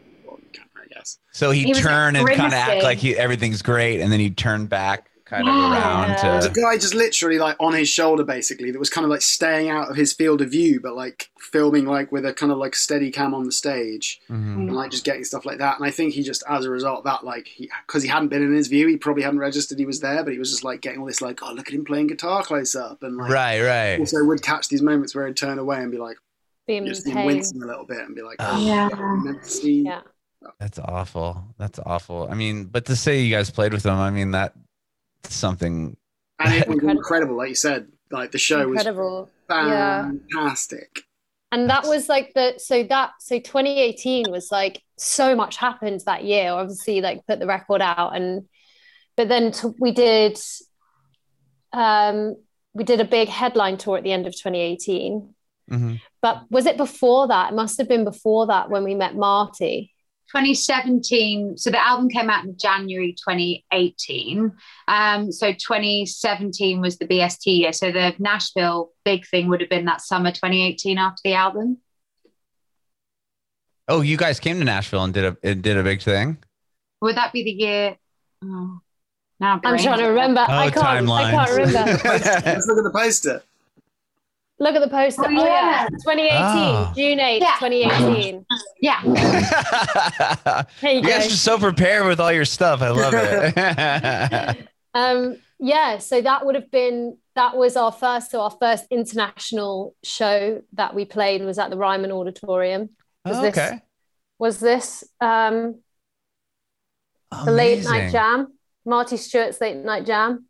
So he'd he turn and kind of act like he, everything's great, and then he'd turn back kind yeah. of around to. The guy just literally like on his shoulder, basically, that was kind of like staying out of his field of view, but like filming like with a kind of like steady cam on the stage, mm-hmm. and like just getting stuff like that. And I think he just, as a result, that like because he, he, hadn't been in his view, he probably hadn't registered he was there, but he was just like getting all this like, oh look at him playing guitar close up, and like right, right. Also would catch these moments where he'd turn away and be like, being just wincing a little bit and be like, oh, yeah. yeah. That's awful. That's awful. I mean, but to say you guys played with them, I mean that's something. And it was incredible, like you said. Like the show incredible. was fantastic. Yeah. And that was like the so that so 2018 was like so much happened that year. Obviously, like put the record out, and but then t- we did um we did a big headline tour at the end of 2018 Mm-hmm. But was it before that? It must have been before that when we met Marty. 2017 so the album came out in january 2018 um, so 2017 was the bst year. So the nashville big thing would have been that summer 2018 after the album. Oh you guys came to nashville and did a did a big thing? Would that be the year? Oh, now i'm trying to remember. Oh, i can't i can't remember. Let's look at the poster Look at the poster. Oh, oh yeah. 2018, oh. June 8th, yeah. 2018. Yeah. you, you guys are so prepared with all your stuff. I love it. um, yeah, so that would have been that was our first so our first international show that we played was at the Ryman Auditorium. Was oh, okay. This, was this um the late night jam? Marty Stuart's late night jam.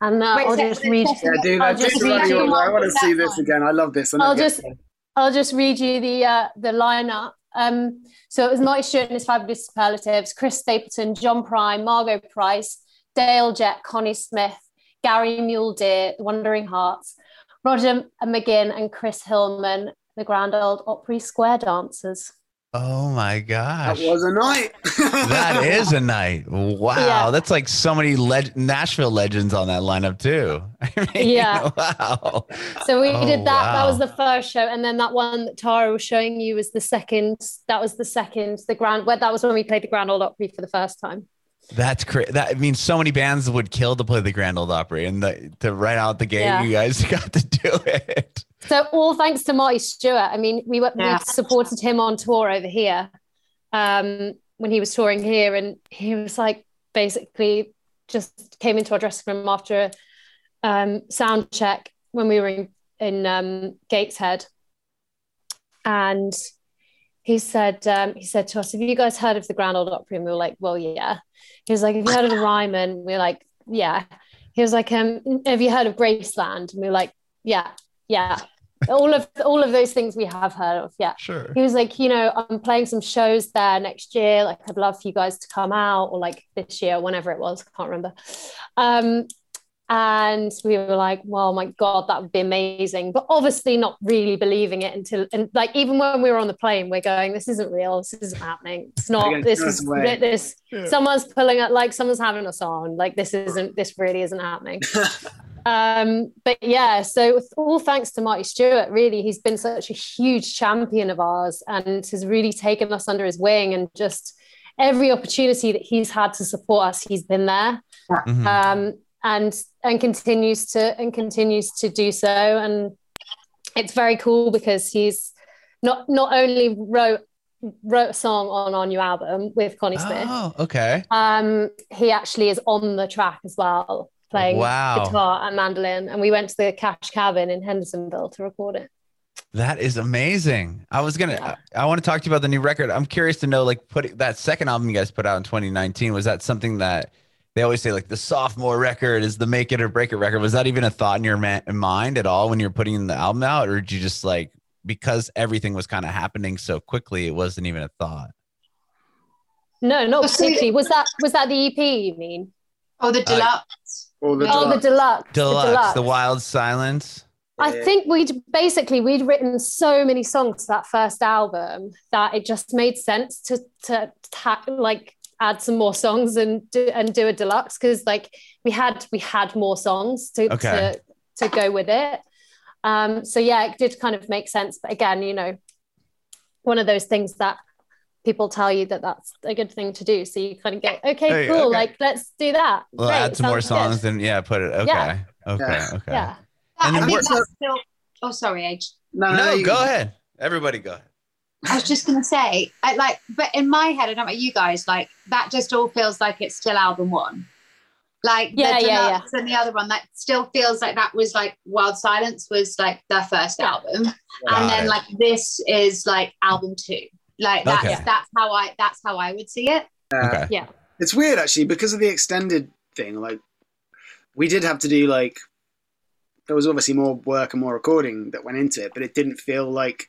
And uh, Wait, I'll just read. Yeah, do that. Just read you, I want to see this again. I love this. I'll just, I'll just read you the uh, the lineup. Um, so it was Marty Stuart and his fabulous superlatives, Chris Stapleton, John Prine, Margo Price, Dale Jett, Connie Smith, Gary Mule Deer, The Wandering Hearts, Roger McGuinn, and Chris Hillman, the Grand Ole Opry Square Dancers. Oh my gosh. That was a night. that is a night. Wow. Yeah. That's like so many le- Nashville legends on that lineup too. I mean, yeah. Wow. So we oh, did that. Wow. That was the first show. And then that one that Tara was showing you was the second. That was the second, the grand, where that was when we played the Grand Ole Opry for the first time. That's crazy. That means so many bands would kill to play the Grand Ole Opry, and the, to right out the gate, yeah. you guys got to do it. So all thanks to Marty Stuart. I mean, we, yeah. we supported him on tour over here um, when he was touring here, and he was like basically just came into our dressing room after a um, sound check when we were in, in um, Gateshead, and he said um, he said to us, "Have you guys heard of the Grand Ole Opry?" And we were like, "Well, yeah." He was like, "Have you heard of the Ryman?" We were like, "Yeah." He was like, um, "Have you heard of Graceland?" And we were like, "Yeah, yeah." All of all of those things we have heard of. Yeah. Sure. He was like, you know, I'm playing some shows there next year. Like, I'd love for you guys to come out, or like this year, whenever it was, I can't remember. Um, and we were like, well, my God, that would be amazing. But obviously not really believing it until and like even when we were on the plane, we're going, this isn't real, this isn't happening. It's not this is this yeah. someone's pulling it like someone's having us on. Like this isn't this really isn't happening. Um, but yeah, so all thanks to Marty Stuart. really, he's been such a huge champion of ours and has really taken us under his wing and just every opportunity that he's had to support us, he's been there. Mm-hmm. Um, and and continues to and continues to do so. And it's very cool because he's not not only wrote wrote a song on our new album with Connie Smith. Oh, okay. Um, he actually is on the track as well playing wow. guitar and mandolin. And we went to the Cash Cabin in Hendersonville to record it. That is amazing. I was gonna. Yeah. I, I, want to talk to you about the new record. I'm curious to know, like, put that second album you guys put out in 2019. Was that something that they always say, like, the sophomore record is the make it or break it record? Was that even a thought in your ma- mind at all when you're putting the album out, or did you just like because everything was kind of happening so quickly, it wasn't even a thought? No, not particularly. Was that was that the EP? You mean? Oh, the uh, deluxe. Or the oh, the deluxe. Deluxe, the, deluxe. the Wild Silence. I think we'd basically we'd written so many songs to that first album that it just made sense to to ta- like add some more songs and do and do a deluxe because like we had we had more songs to okay. to, to go with it. Um, so yeah, it did kind of make sense. But again, you know, one of those things that people tell you that that's a good thing to do. So you kind of get, okay, hey, cool, okay. like let's do that. We'll Great, add some more songs good. and yeah, put it. Okay, yeah. okay, yeah. okay. Yeah. And I think that's still. Oh, sorry, AJ. No, no, go ahead. Everybody, go ahead. I was just gonna say, I, like, but in my head, I don't know about you guys. Like that, just all feels like it's still album one. Like yeah, the yeah, yeah. and the other one, that still feels like that was like Wild Silence was like their first album, and then like this is like album two. Like that's okay. that's how I that's how I would see it. Uh, okay. Yeah. It's weird actually because of the extended thing. Like we did have to do like there was obviously more work and more recording that went into it, but it didn't feel like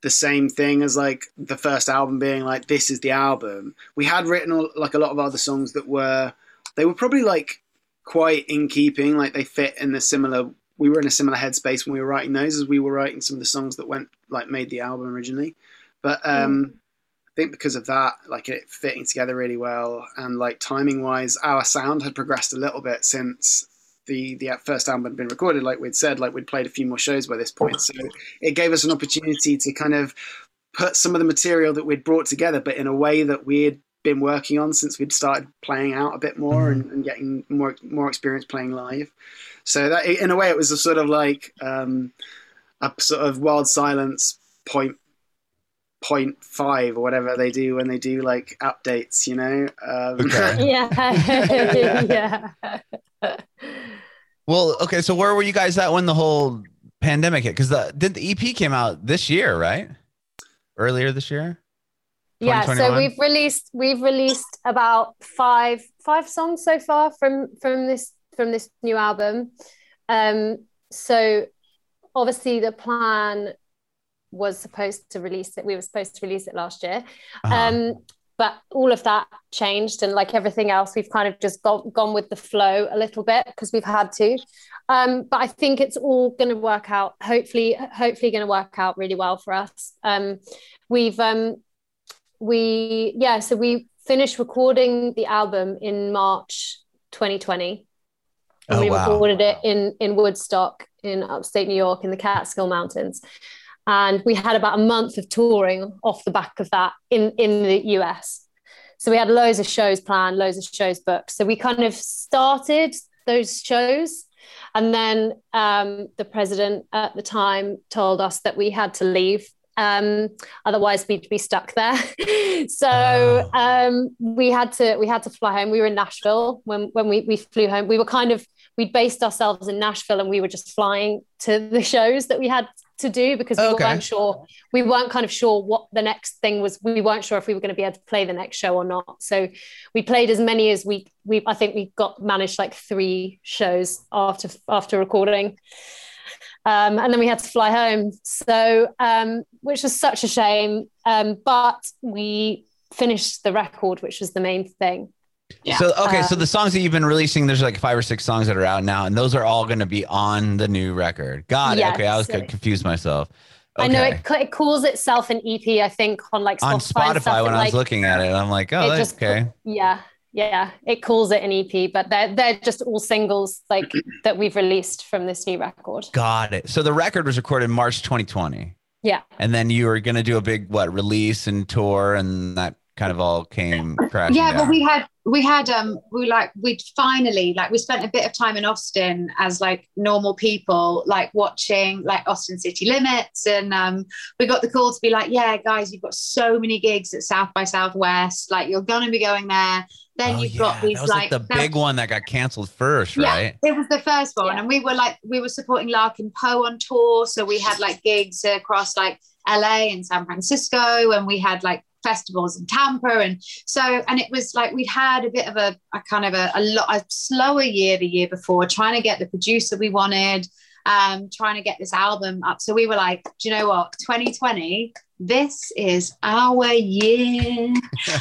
the same thing as like the first album being like this is the album. We had written like a lot of other songs that were they were probably like quite in keeping, like they fit in the similar we were in a similar headspace when we were writing those as we were writing some of the songs that went like made the album originally. But um, mm. I think because of that, like it fitting together really well, and like timing wise, our sound had progressed a little bit since the the first album had been recorded. Like we'd said, like we'd played a few more shows by this point, so it gave us an opportunity to kind of put some of the material that we'd brought together, but in a way that we had been working on since we'd started playing out a bit more mm-hmm. and, and, getting more more experience playing live. So that in a way, it was a sort of like um, a sort of wild silence point point five or whatever they do when they do like updates, you know. Um, okay. yeah, yeah. well, okay. So where were you guys at when the whole pandemic hit? Because the did the EP came out this year, right? Earlier this year yeah so we've released we've released about five five songs so far from from this from this new album um so obviously the plan was supposed to release it we were supposed to release it last year uh-huh. um but all of that changed and like everything else we've kind of just gone with the flow a little bit because we've had to. Um, but i think it's all going to work out hopefully hopefully going to work out really well for us. Um, we've um, we yeah so we finished recording the album in march 2020 and oh, we wow. recorded it in in woodstock in upstate new york in the catskill mountains and we had about a month of touring off the back of that in in the us so we had loads of shows planned loads of shows booked so we kind of started those shows and then um, the president at the time told us that we had to leave um, otherwise, we'd be stuck there. so oh. um, we had to we had to fly home. We were in Nashville when when we we flew home. We were kind of we based ourselves in Nashville, and we were just flying to the shows that we had to do because we okay. weren't sure we weren't kind of sure what the next thing was we weren't sure if we were going to be able to play the next show or not so we played as many as we we i think we got managed like three shows after after recording um, and then we had to fly home. So, um, which was such a shame. Um, but we finished the record, which was the main thing. Yeah. So okay, so um, the songs that you've been releasing, there's like five or six songs that are out now, and those are all going to be on the new record. Got it. Yes, okay, I was confused myself. Okay. I know it, it calls itself an EP. I think on like Spotify on Spotify when I was looking at it, I'm like, oh, that's okay. Yeah, yeah it calls it an ep but they're, they're just all singles like that we've released from this new record got it so the record was recorded march 2020 yeah and then you were going to do a big what release and tour and that kind of all came crashing yeah down. but we had we had um we like we'd finally like we spent a bit of time in austin as like normal people like watching like austin city limits and um we got the call to be like yeah guys you've got so many gigs at south by southwest like you're gonna be going there then oh, you've yeah. got these that was like, like the big one that got canceled first, right? Yeah, it was the first one, yeah. and we were like we were supporting Larkin Poe on tour, so we had like gigs across like LA and San Francisco, and we had like festivals in Tampa, and so and it was like we'd had a bit of a, a kind of a, a lot a slower year the year before, trying to get the producer we wanted um, trying to get this album up. So we were like, do you know what? 2020, this is our year.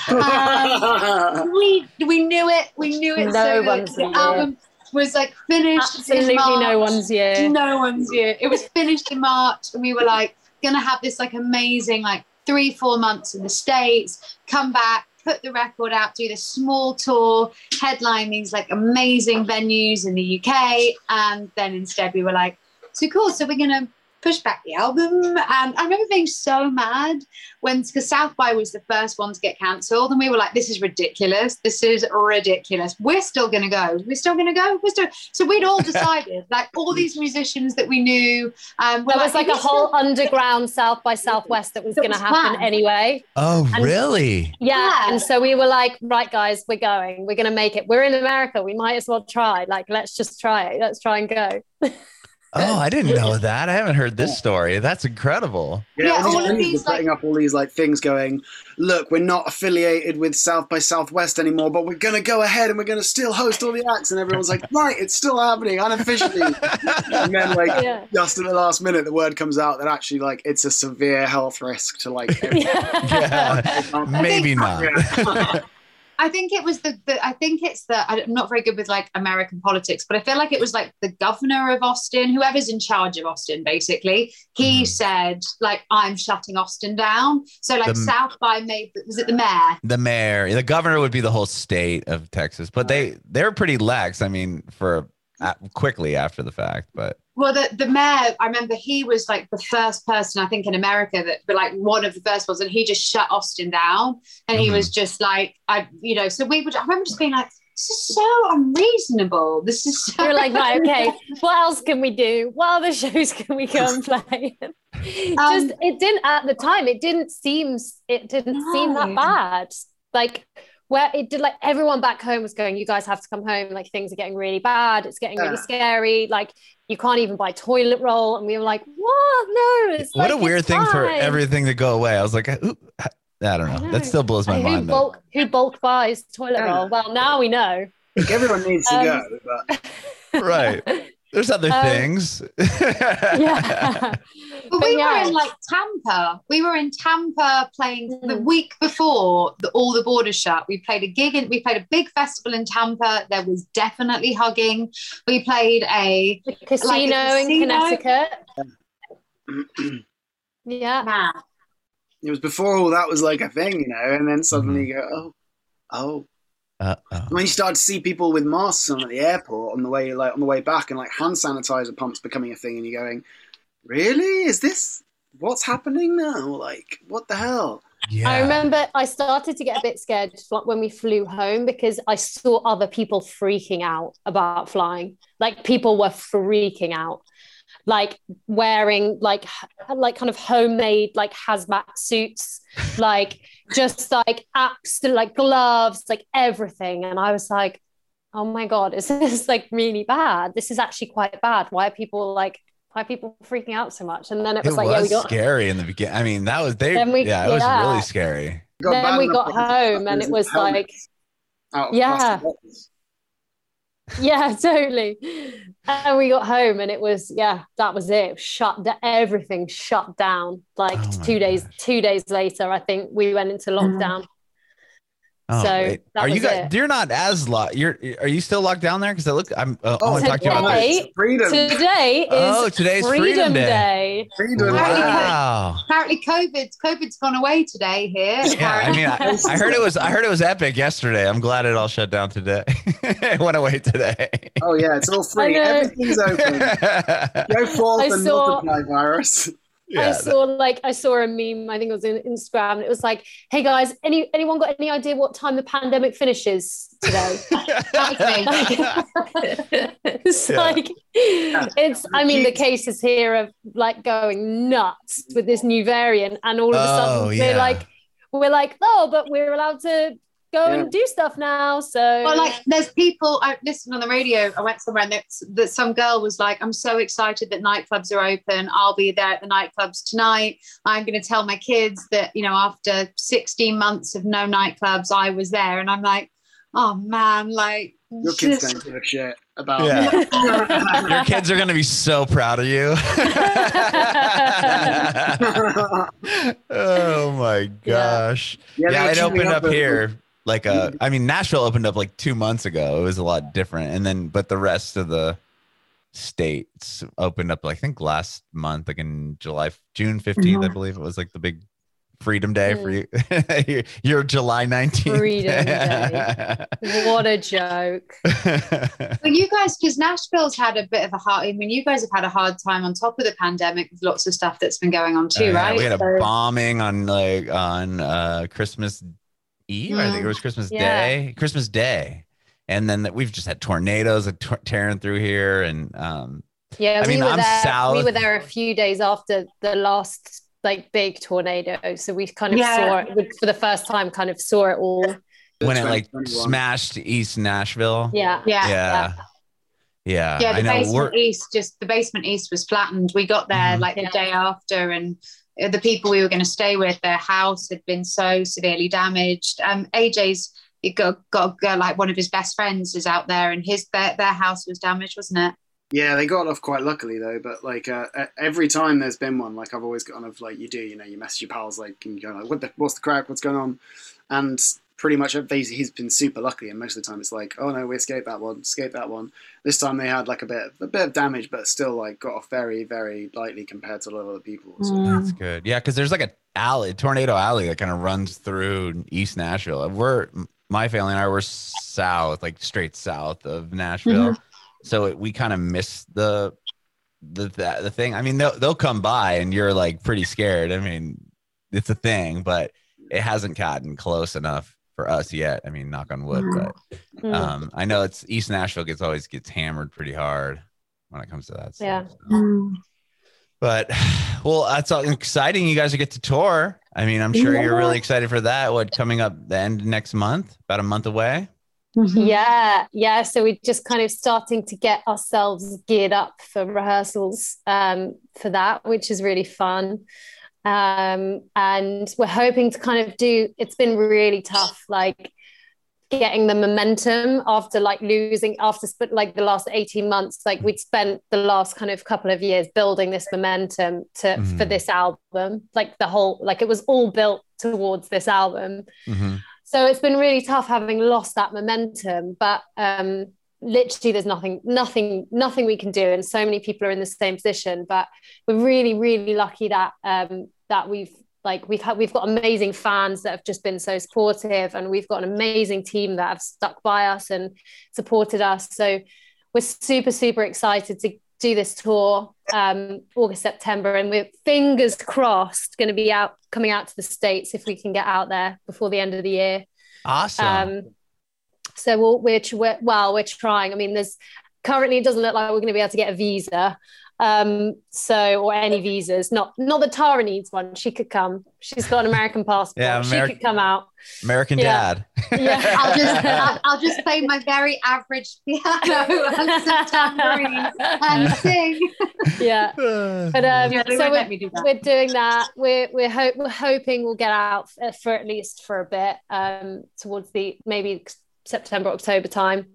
um, we we knew it. We knew it. No so one's the album was like finished. Absolutely no one's year. No one's year. It was finished in March, and we were like gonna have this like amazing like three four months in the states. Come back, put the record out, do this small tour, headline these like amazing venues in the UK. And then instead we were like, so cool. So we're going to push back the album. And I remember being so mad when, because South by was the first one to get cancelled. And we were like, this is ridiculous. This is ridiculous. We're still going to go. We're still going to go. We're still. So we'd all decided, like all these musicians that we knew. Um, there was like, like a whole underground South by Southwest that was going to happen planned. anyway. Oh, and, really? Yeah. yeah. And so we were like, right, guys, we're going. We're going to make it. We're in America. We might as well try. Like, let's just try it. Let's try and go. Oh, I didn't know that. I haven't heard this story. That's incredible. Yeah, yeah all of these putting like, up all these like things going, look, we're not affiliated with South by Southwest anymore, but we're gonna go ahead and we're gonna still host all the acts. And everyone's like, right, it's still happening unofficially. and then like yeah. just at the last minute, the word comes out that actually like it's a severe health risk to like. yeah, maybe not. I think it was the, the I think it's the I'm not very good with like American politics, but I feel like it was like the governor of Austin, whoever's in charge of Austin, basically. He mm-hmm. said like I'm shutting Austin down. So like the, South by made was it the mayor? The mayor, the governor would be the whole state of Texas, but they they're pretty lax. I mean, for quickly after the fact, but well, the, the mayor, I remember he was like the first person, I think, in America that, but like one of the first ones, and he just shut Austin down. And he mm-hmm. was just like, I, you know, so we would, I remember just being like, this is so unreasonable. This is so You're like, right, okay, what else can we do? What other shows can we go and play? um, just, it didn't, at the time, it didn't seem, it didn't no. seem that bad. Like, where it did like everyone back home was going, you guys have to come home. Like things are getting really bad. It's getting really scary. Like you can't even buy toilet roll. And we were like, what? No. It's what like, a weird thing fine. for everything to go away. I was like, Ooh. I don't know. I know. That still blows my who mind. Bulk, who bulk buys toilet yeah. roll? Well, now we know. everyone needs to um, go. But... right. There's other um, things. yeah. But we yeah. were in like Tampa. We were in Tampa playing mm. the week before the, all the borders shut. We played a gig and we played a big festival in Tampa. There was definitely hugging. We played a, a casino, like a casino in Connecticut. yeah. Man. It was before all that was like a thing, you know, and then suddenly mm-hmm. you go, oh, oh, uh-oh. When you start to see people with masks on at the airport on the way, like on the way back, and like hand sanitizer pumps becoming a thing, and you're going, "Really? Is this what's happening now? Like, what the hell?" Yeah. I remember I started to get a bit scared when we flew home because I saw other people freaking out about flying. Like people were freaking out like wearing like like kind of homemade like hazmat suits like just like absolute like gloves like everything. And i was like oh my god is this like really bad? This is actually quite bad. Why are people like why are people freaking out so much? And then it was it like was yeah we got scary in the beginning i mean that was they we, yeah it yeah. was really scary. Then we got home and it was like yeah yeah, totally. And we got home and it was, yeah, that was it. Shut down, everything shut down. Like oh two days, gosh. two days later, I think we went into mm. lockdown. Oh, so are you guys? It. You're not as locked. You're are you still locked down there? Because I look, I'm. Uh, oh, I want to talk to you about this. Freedom. Today is oh, today's Freedom, freedom Day. Day. Freedom. Wow. Apparently, COVID COVID's gone away today here. Yeah, I mean, I, I, heard it was I heard it was epic yesterday. I'm glad it all shut down today. it went away today. Oh yeah, it's all free. Everything's open. Go forth I and saw... multiply, virus. Yeah, I saw like I saw a meme. I think it was in Instagram. And it was like, "Hey guys, any anyone got any idea what time the pandemic finishes today?" it's yeah. like it's. I mean, the cases here are like going nuts with this new variant, and all of a sudden oh, we're like, we're like, oh, but we're allowed to go yeah. and do stuff now. So, well, like there's people. I listened on the radio. I went somewhere and that some girl was like, "I'm so excited that nightclubs are open. I'll be there at the nightclubs tonight. I'm going to tell my kids that you know after 16 months of no nightclubs, I was there." And I'm like, "Oh man, like." Your kids just... don't give a shit about yeah. your kids are going to be so proud of you oh my gosh yeah, yeah, yeah it opened up, up here like uh I mean Nashville opened up like two months ago. It was a lot different. And then but the rest of the states opened up like I think last month, like in July June 15th, mm-hmm. I believe it was like the big freedom day mm. for you. Your July 19th. Freedom day. what a joke. well, you guys, because Nashville's had a bit of a hard, I mean, you guys have had a hard time on top of the pandemic with lots of stuff that's been going on too, uh, right? We had a bombing on like on uh Christmas Eve. Mm. I think it was Christmas yeah. Day. Christmas Day, and then we've just had tornadoes t- tearing through here, and um, yeah, I mean, we were I'm there. south. We were there a few days after the last like big tornado, so we kind of yeah. saw it for the first time. Kind of saw it all when it like smashed East Nashville. Yeah, yeah, yeah. Yeah, yeah. The basement We're... east, just the basement east was flattened. We got there mm-hmm. like the day after, and the people we were going to stay with, their house had been so severely damaged. Um, AJ's got, got, got like one of his best friends is out there, and his their, their house was damaged, wasn't it? Yeah, they got off quite luckily though. But like uh, every time there's been one, like I've always kind of like you do, you know, you message your pals like and you go like, what the, what's the crack, what's going on, and pretty much he's been super lucky, and most of the time it's like, oh no, we escaped that one, escaped that one. This time they had like a bit, a bit of damage, but still like got off very, very lightly compared to a lot of other people. So. Mm. That's good. Yeah, because there's like a alley, tornado alley that kind of runs through East Nashville. We're my family and I were south, like straight south of Nashville, mm-hmm. so it, we kind of missed the the the, the thing. I mean, they'll they'll come by and you're like pretty scared. I mean, it's a thing, but it hasn't gotten close enough for us yet. I mean, knock on wood, mm. but mm. um, I know it's East Nashville gets always gets hammered pretty hard when it comes to that. Yeah. Stuff, so. Mm. But well, that's all exciting. You guys get to tour. I mean, I'm sure yeah. you're really excited for that. What coming up the end next month? About a month away. Mm-hmm. Yeah, yeah. So we're just kind of starting to get ourselves geared up for rehearsals um, for that, which is really fun. Um, and we're hoping to kind of do it's been really tough like getting the momentum after like losing after like the last 18 months like we'd spent the last kind of couple of years building this momentum to mm-hmm. for this album like the whole like it was all built towards this album mm-hmm. so it's been really tough having lost that momentum but um literally there's nothing nothing nothing we can do. And so many people are in the same position but we're really really lucky that um that we've like we've had we've got amazing fans that have just been so supportive and we've got an amazing team that have stuck by us and supported us. So we're super super excited to do this tour um august september and we're fingers crossed going to be out coming out to the states if we can get out there before the end of the year. Awesome. Um so we'll, we're, we're well we're trying i mean there's currently it doesn't look like we're going to be able to get a visa um, so or any visas. Not not that Tara needs one. She could come. She's got an American passport. yeah, Ameri- she could come out. American yeah. dad. Yeah, I'll just I'll, I'll, just play my very average piano and some tambourine and sing. Yeah, but um, yeah, so we're, do we're doing that. We're we're ho- we're hoping we'll get out for at least for a bit um, towards the maybe September October time,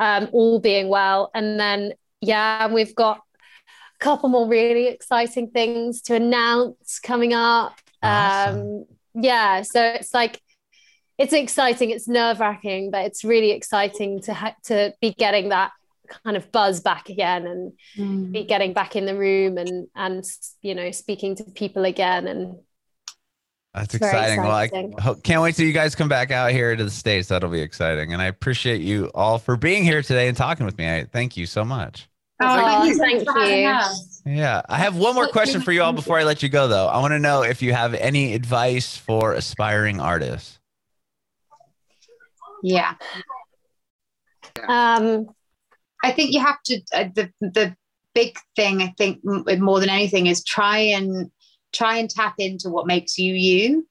um, all being well, and then yeah, we've got a couple more really exciting things to announce coming up. Awesome. Um, yeah, so it's like it's exciting. It's nerve wracking, but it's really exciting to ha- to be getting that kind of buzz back again and mm. be getting back in the room and and you know speaking to people again and that's exciting. exciting. Well, I can't wait till you guys come back out here to the States. That'll be exciting. And I appreciate you all for being here today and talking with me. I thank you so much. Oh, thank you. Yeah. I have one more question for you all before I let you go, though. I want to know if you have any advice for aspiring artists. Yeah. Um, I think you have to, uh, the, the big thing, I think, more than anything, is try and try and tap into what makes you you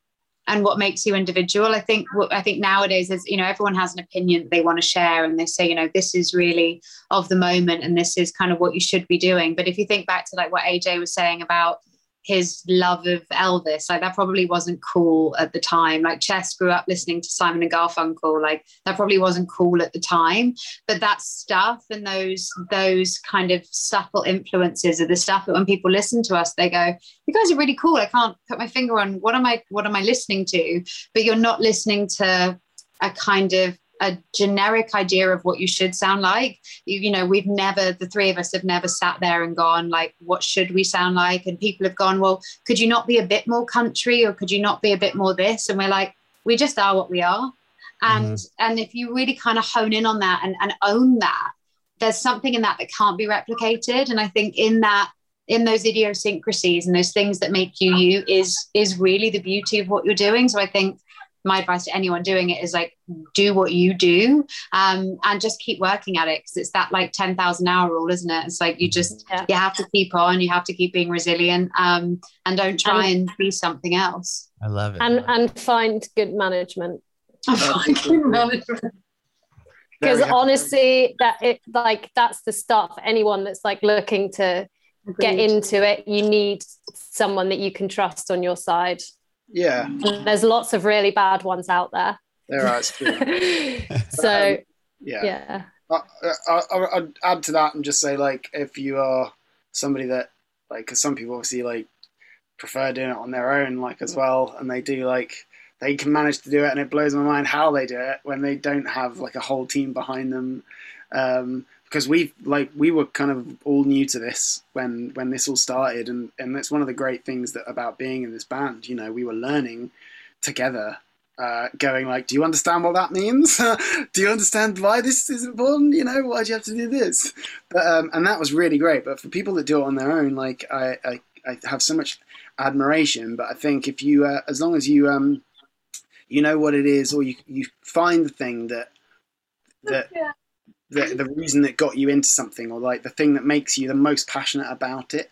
and what makes you individual. I think what I think nowadays is you know everyone has an opinion they want to share and they say you know this is really of the moment and this is kind of what you should be doing. But if you think back to like what AJ was saying about his love of Elvis. Like that probably wasn't cool at the time. Like Chess grew up listening to Simon and Garfunkel. Like that probably wasn't cool at the time. But that stuff and those those kind of subtle influences are the stuff that when people listen to us, they go, "You guys are really cool." I can't put my finger on what am I what am I listening to? But you're not listening to a kind of a generic idea of what you should sound like. You, you, know, we've never, the three of us have never sat there and gone, like, what should we sound like? And people have gone, well, could you not be a bit more country or could you not be a bit more this? And we're like, we just are what we are. And mm-hmm. and if you really kind of hone in on that and, and own that, there's something in that that can't be replicated. And I think in that, in those idiosyncrasies and those things that make you you is is really the beauty of what you're doing. So I think my advice to anyone doing it is like do what you do um, and just keep working at it because it's that like 10,000 hour rule isn't it? It's like you just yeah. you have to keep on you have to keep being resilient um, and don't try and, and be something else. I love it. And and find good management. Because honestly that it like that's the stuff anyone that's like looking to Agreed. get into it. You need someone that you can trust on your side yeah. There's lots of really bad ones out there. There are. so, um, yeah. yeah. I, I, I'd add to that and just say, like, if you are somebody that, like, because some people obviously, like, prefer doing it on their own, like, as well, and they do, like, they can manage to do it, and it blows my mind how they do it when they don't have like a whole team behind them. Um, because we like we were kind of all new to this when when this all started, and and that's one of the great things that about being in this band. You know, we were learning together uh, going like, do you understand what that means? do you understand why this is important? You know, why do you have to do this? But um, and that was really great. But for people that do it on their own, like I, I, I have so much admiration. But I think if you, uh, as long as you, um, you know what it is, or you you find the thing that that. Yeah. The, the reason that got you into something or like the thing that makes you the most passionate about it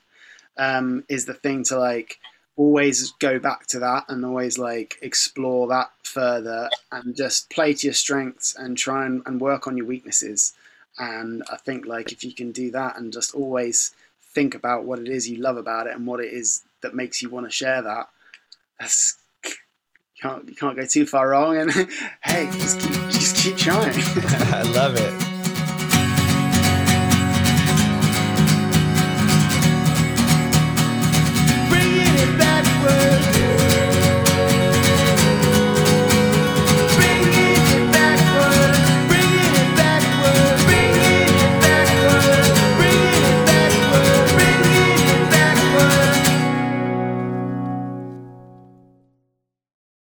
um, is the thing to like always go back to that and always like explore that further and just play to your strengths and try and, and work on your weaknesses. And i think like if you can do that and just always think about what it is you love about it and what it is that makes you want to share that that's you can't you can't go too far wrong and hey just keep just keep trying. I love it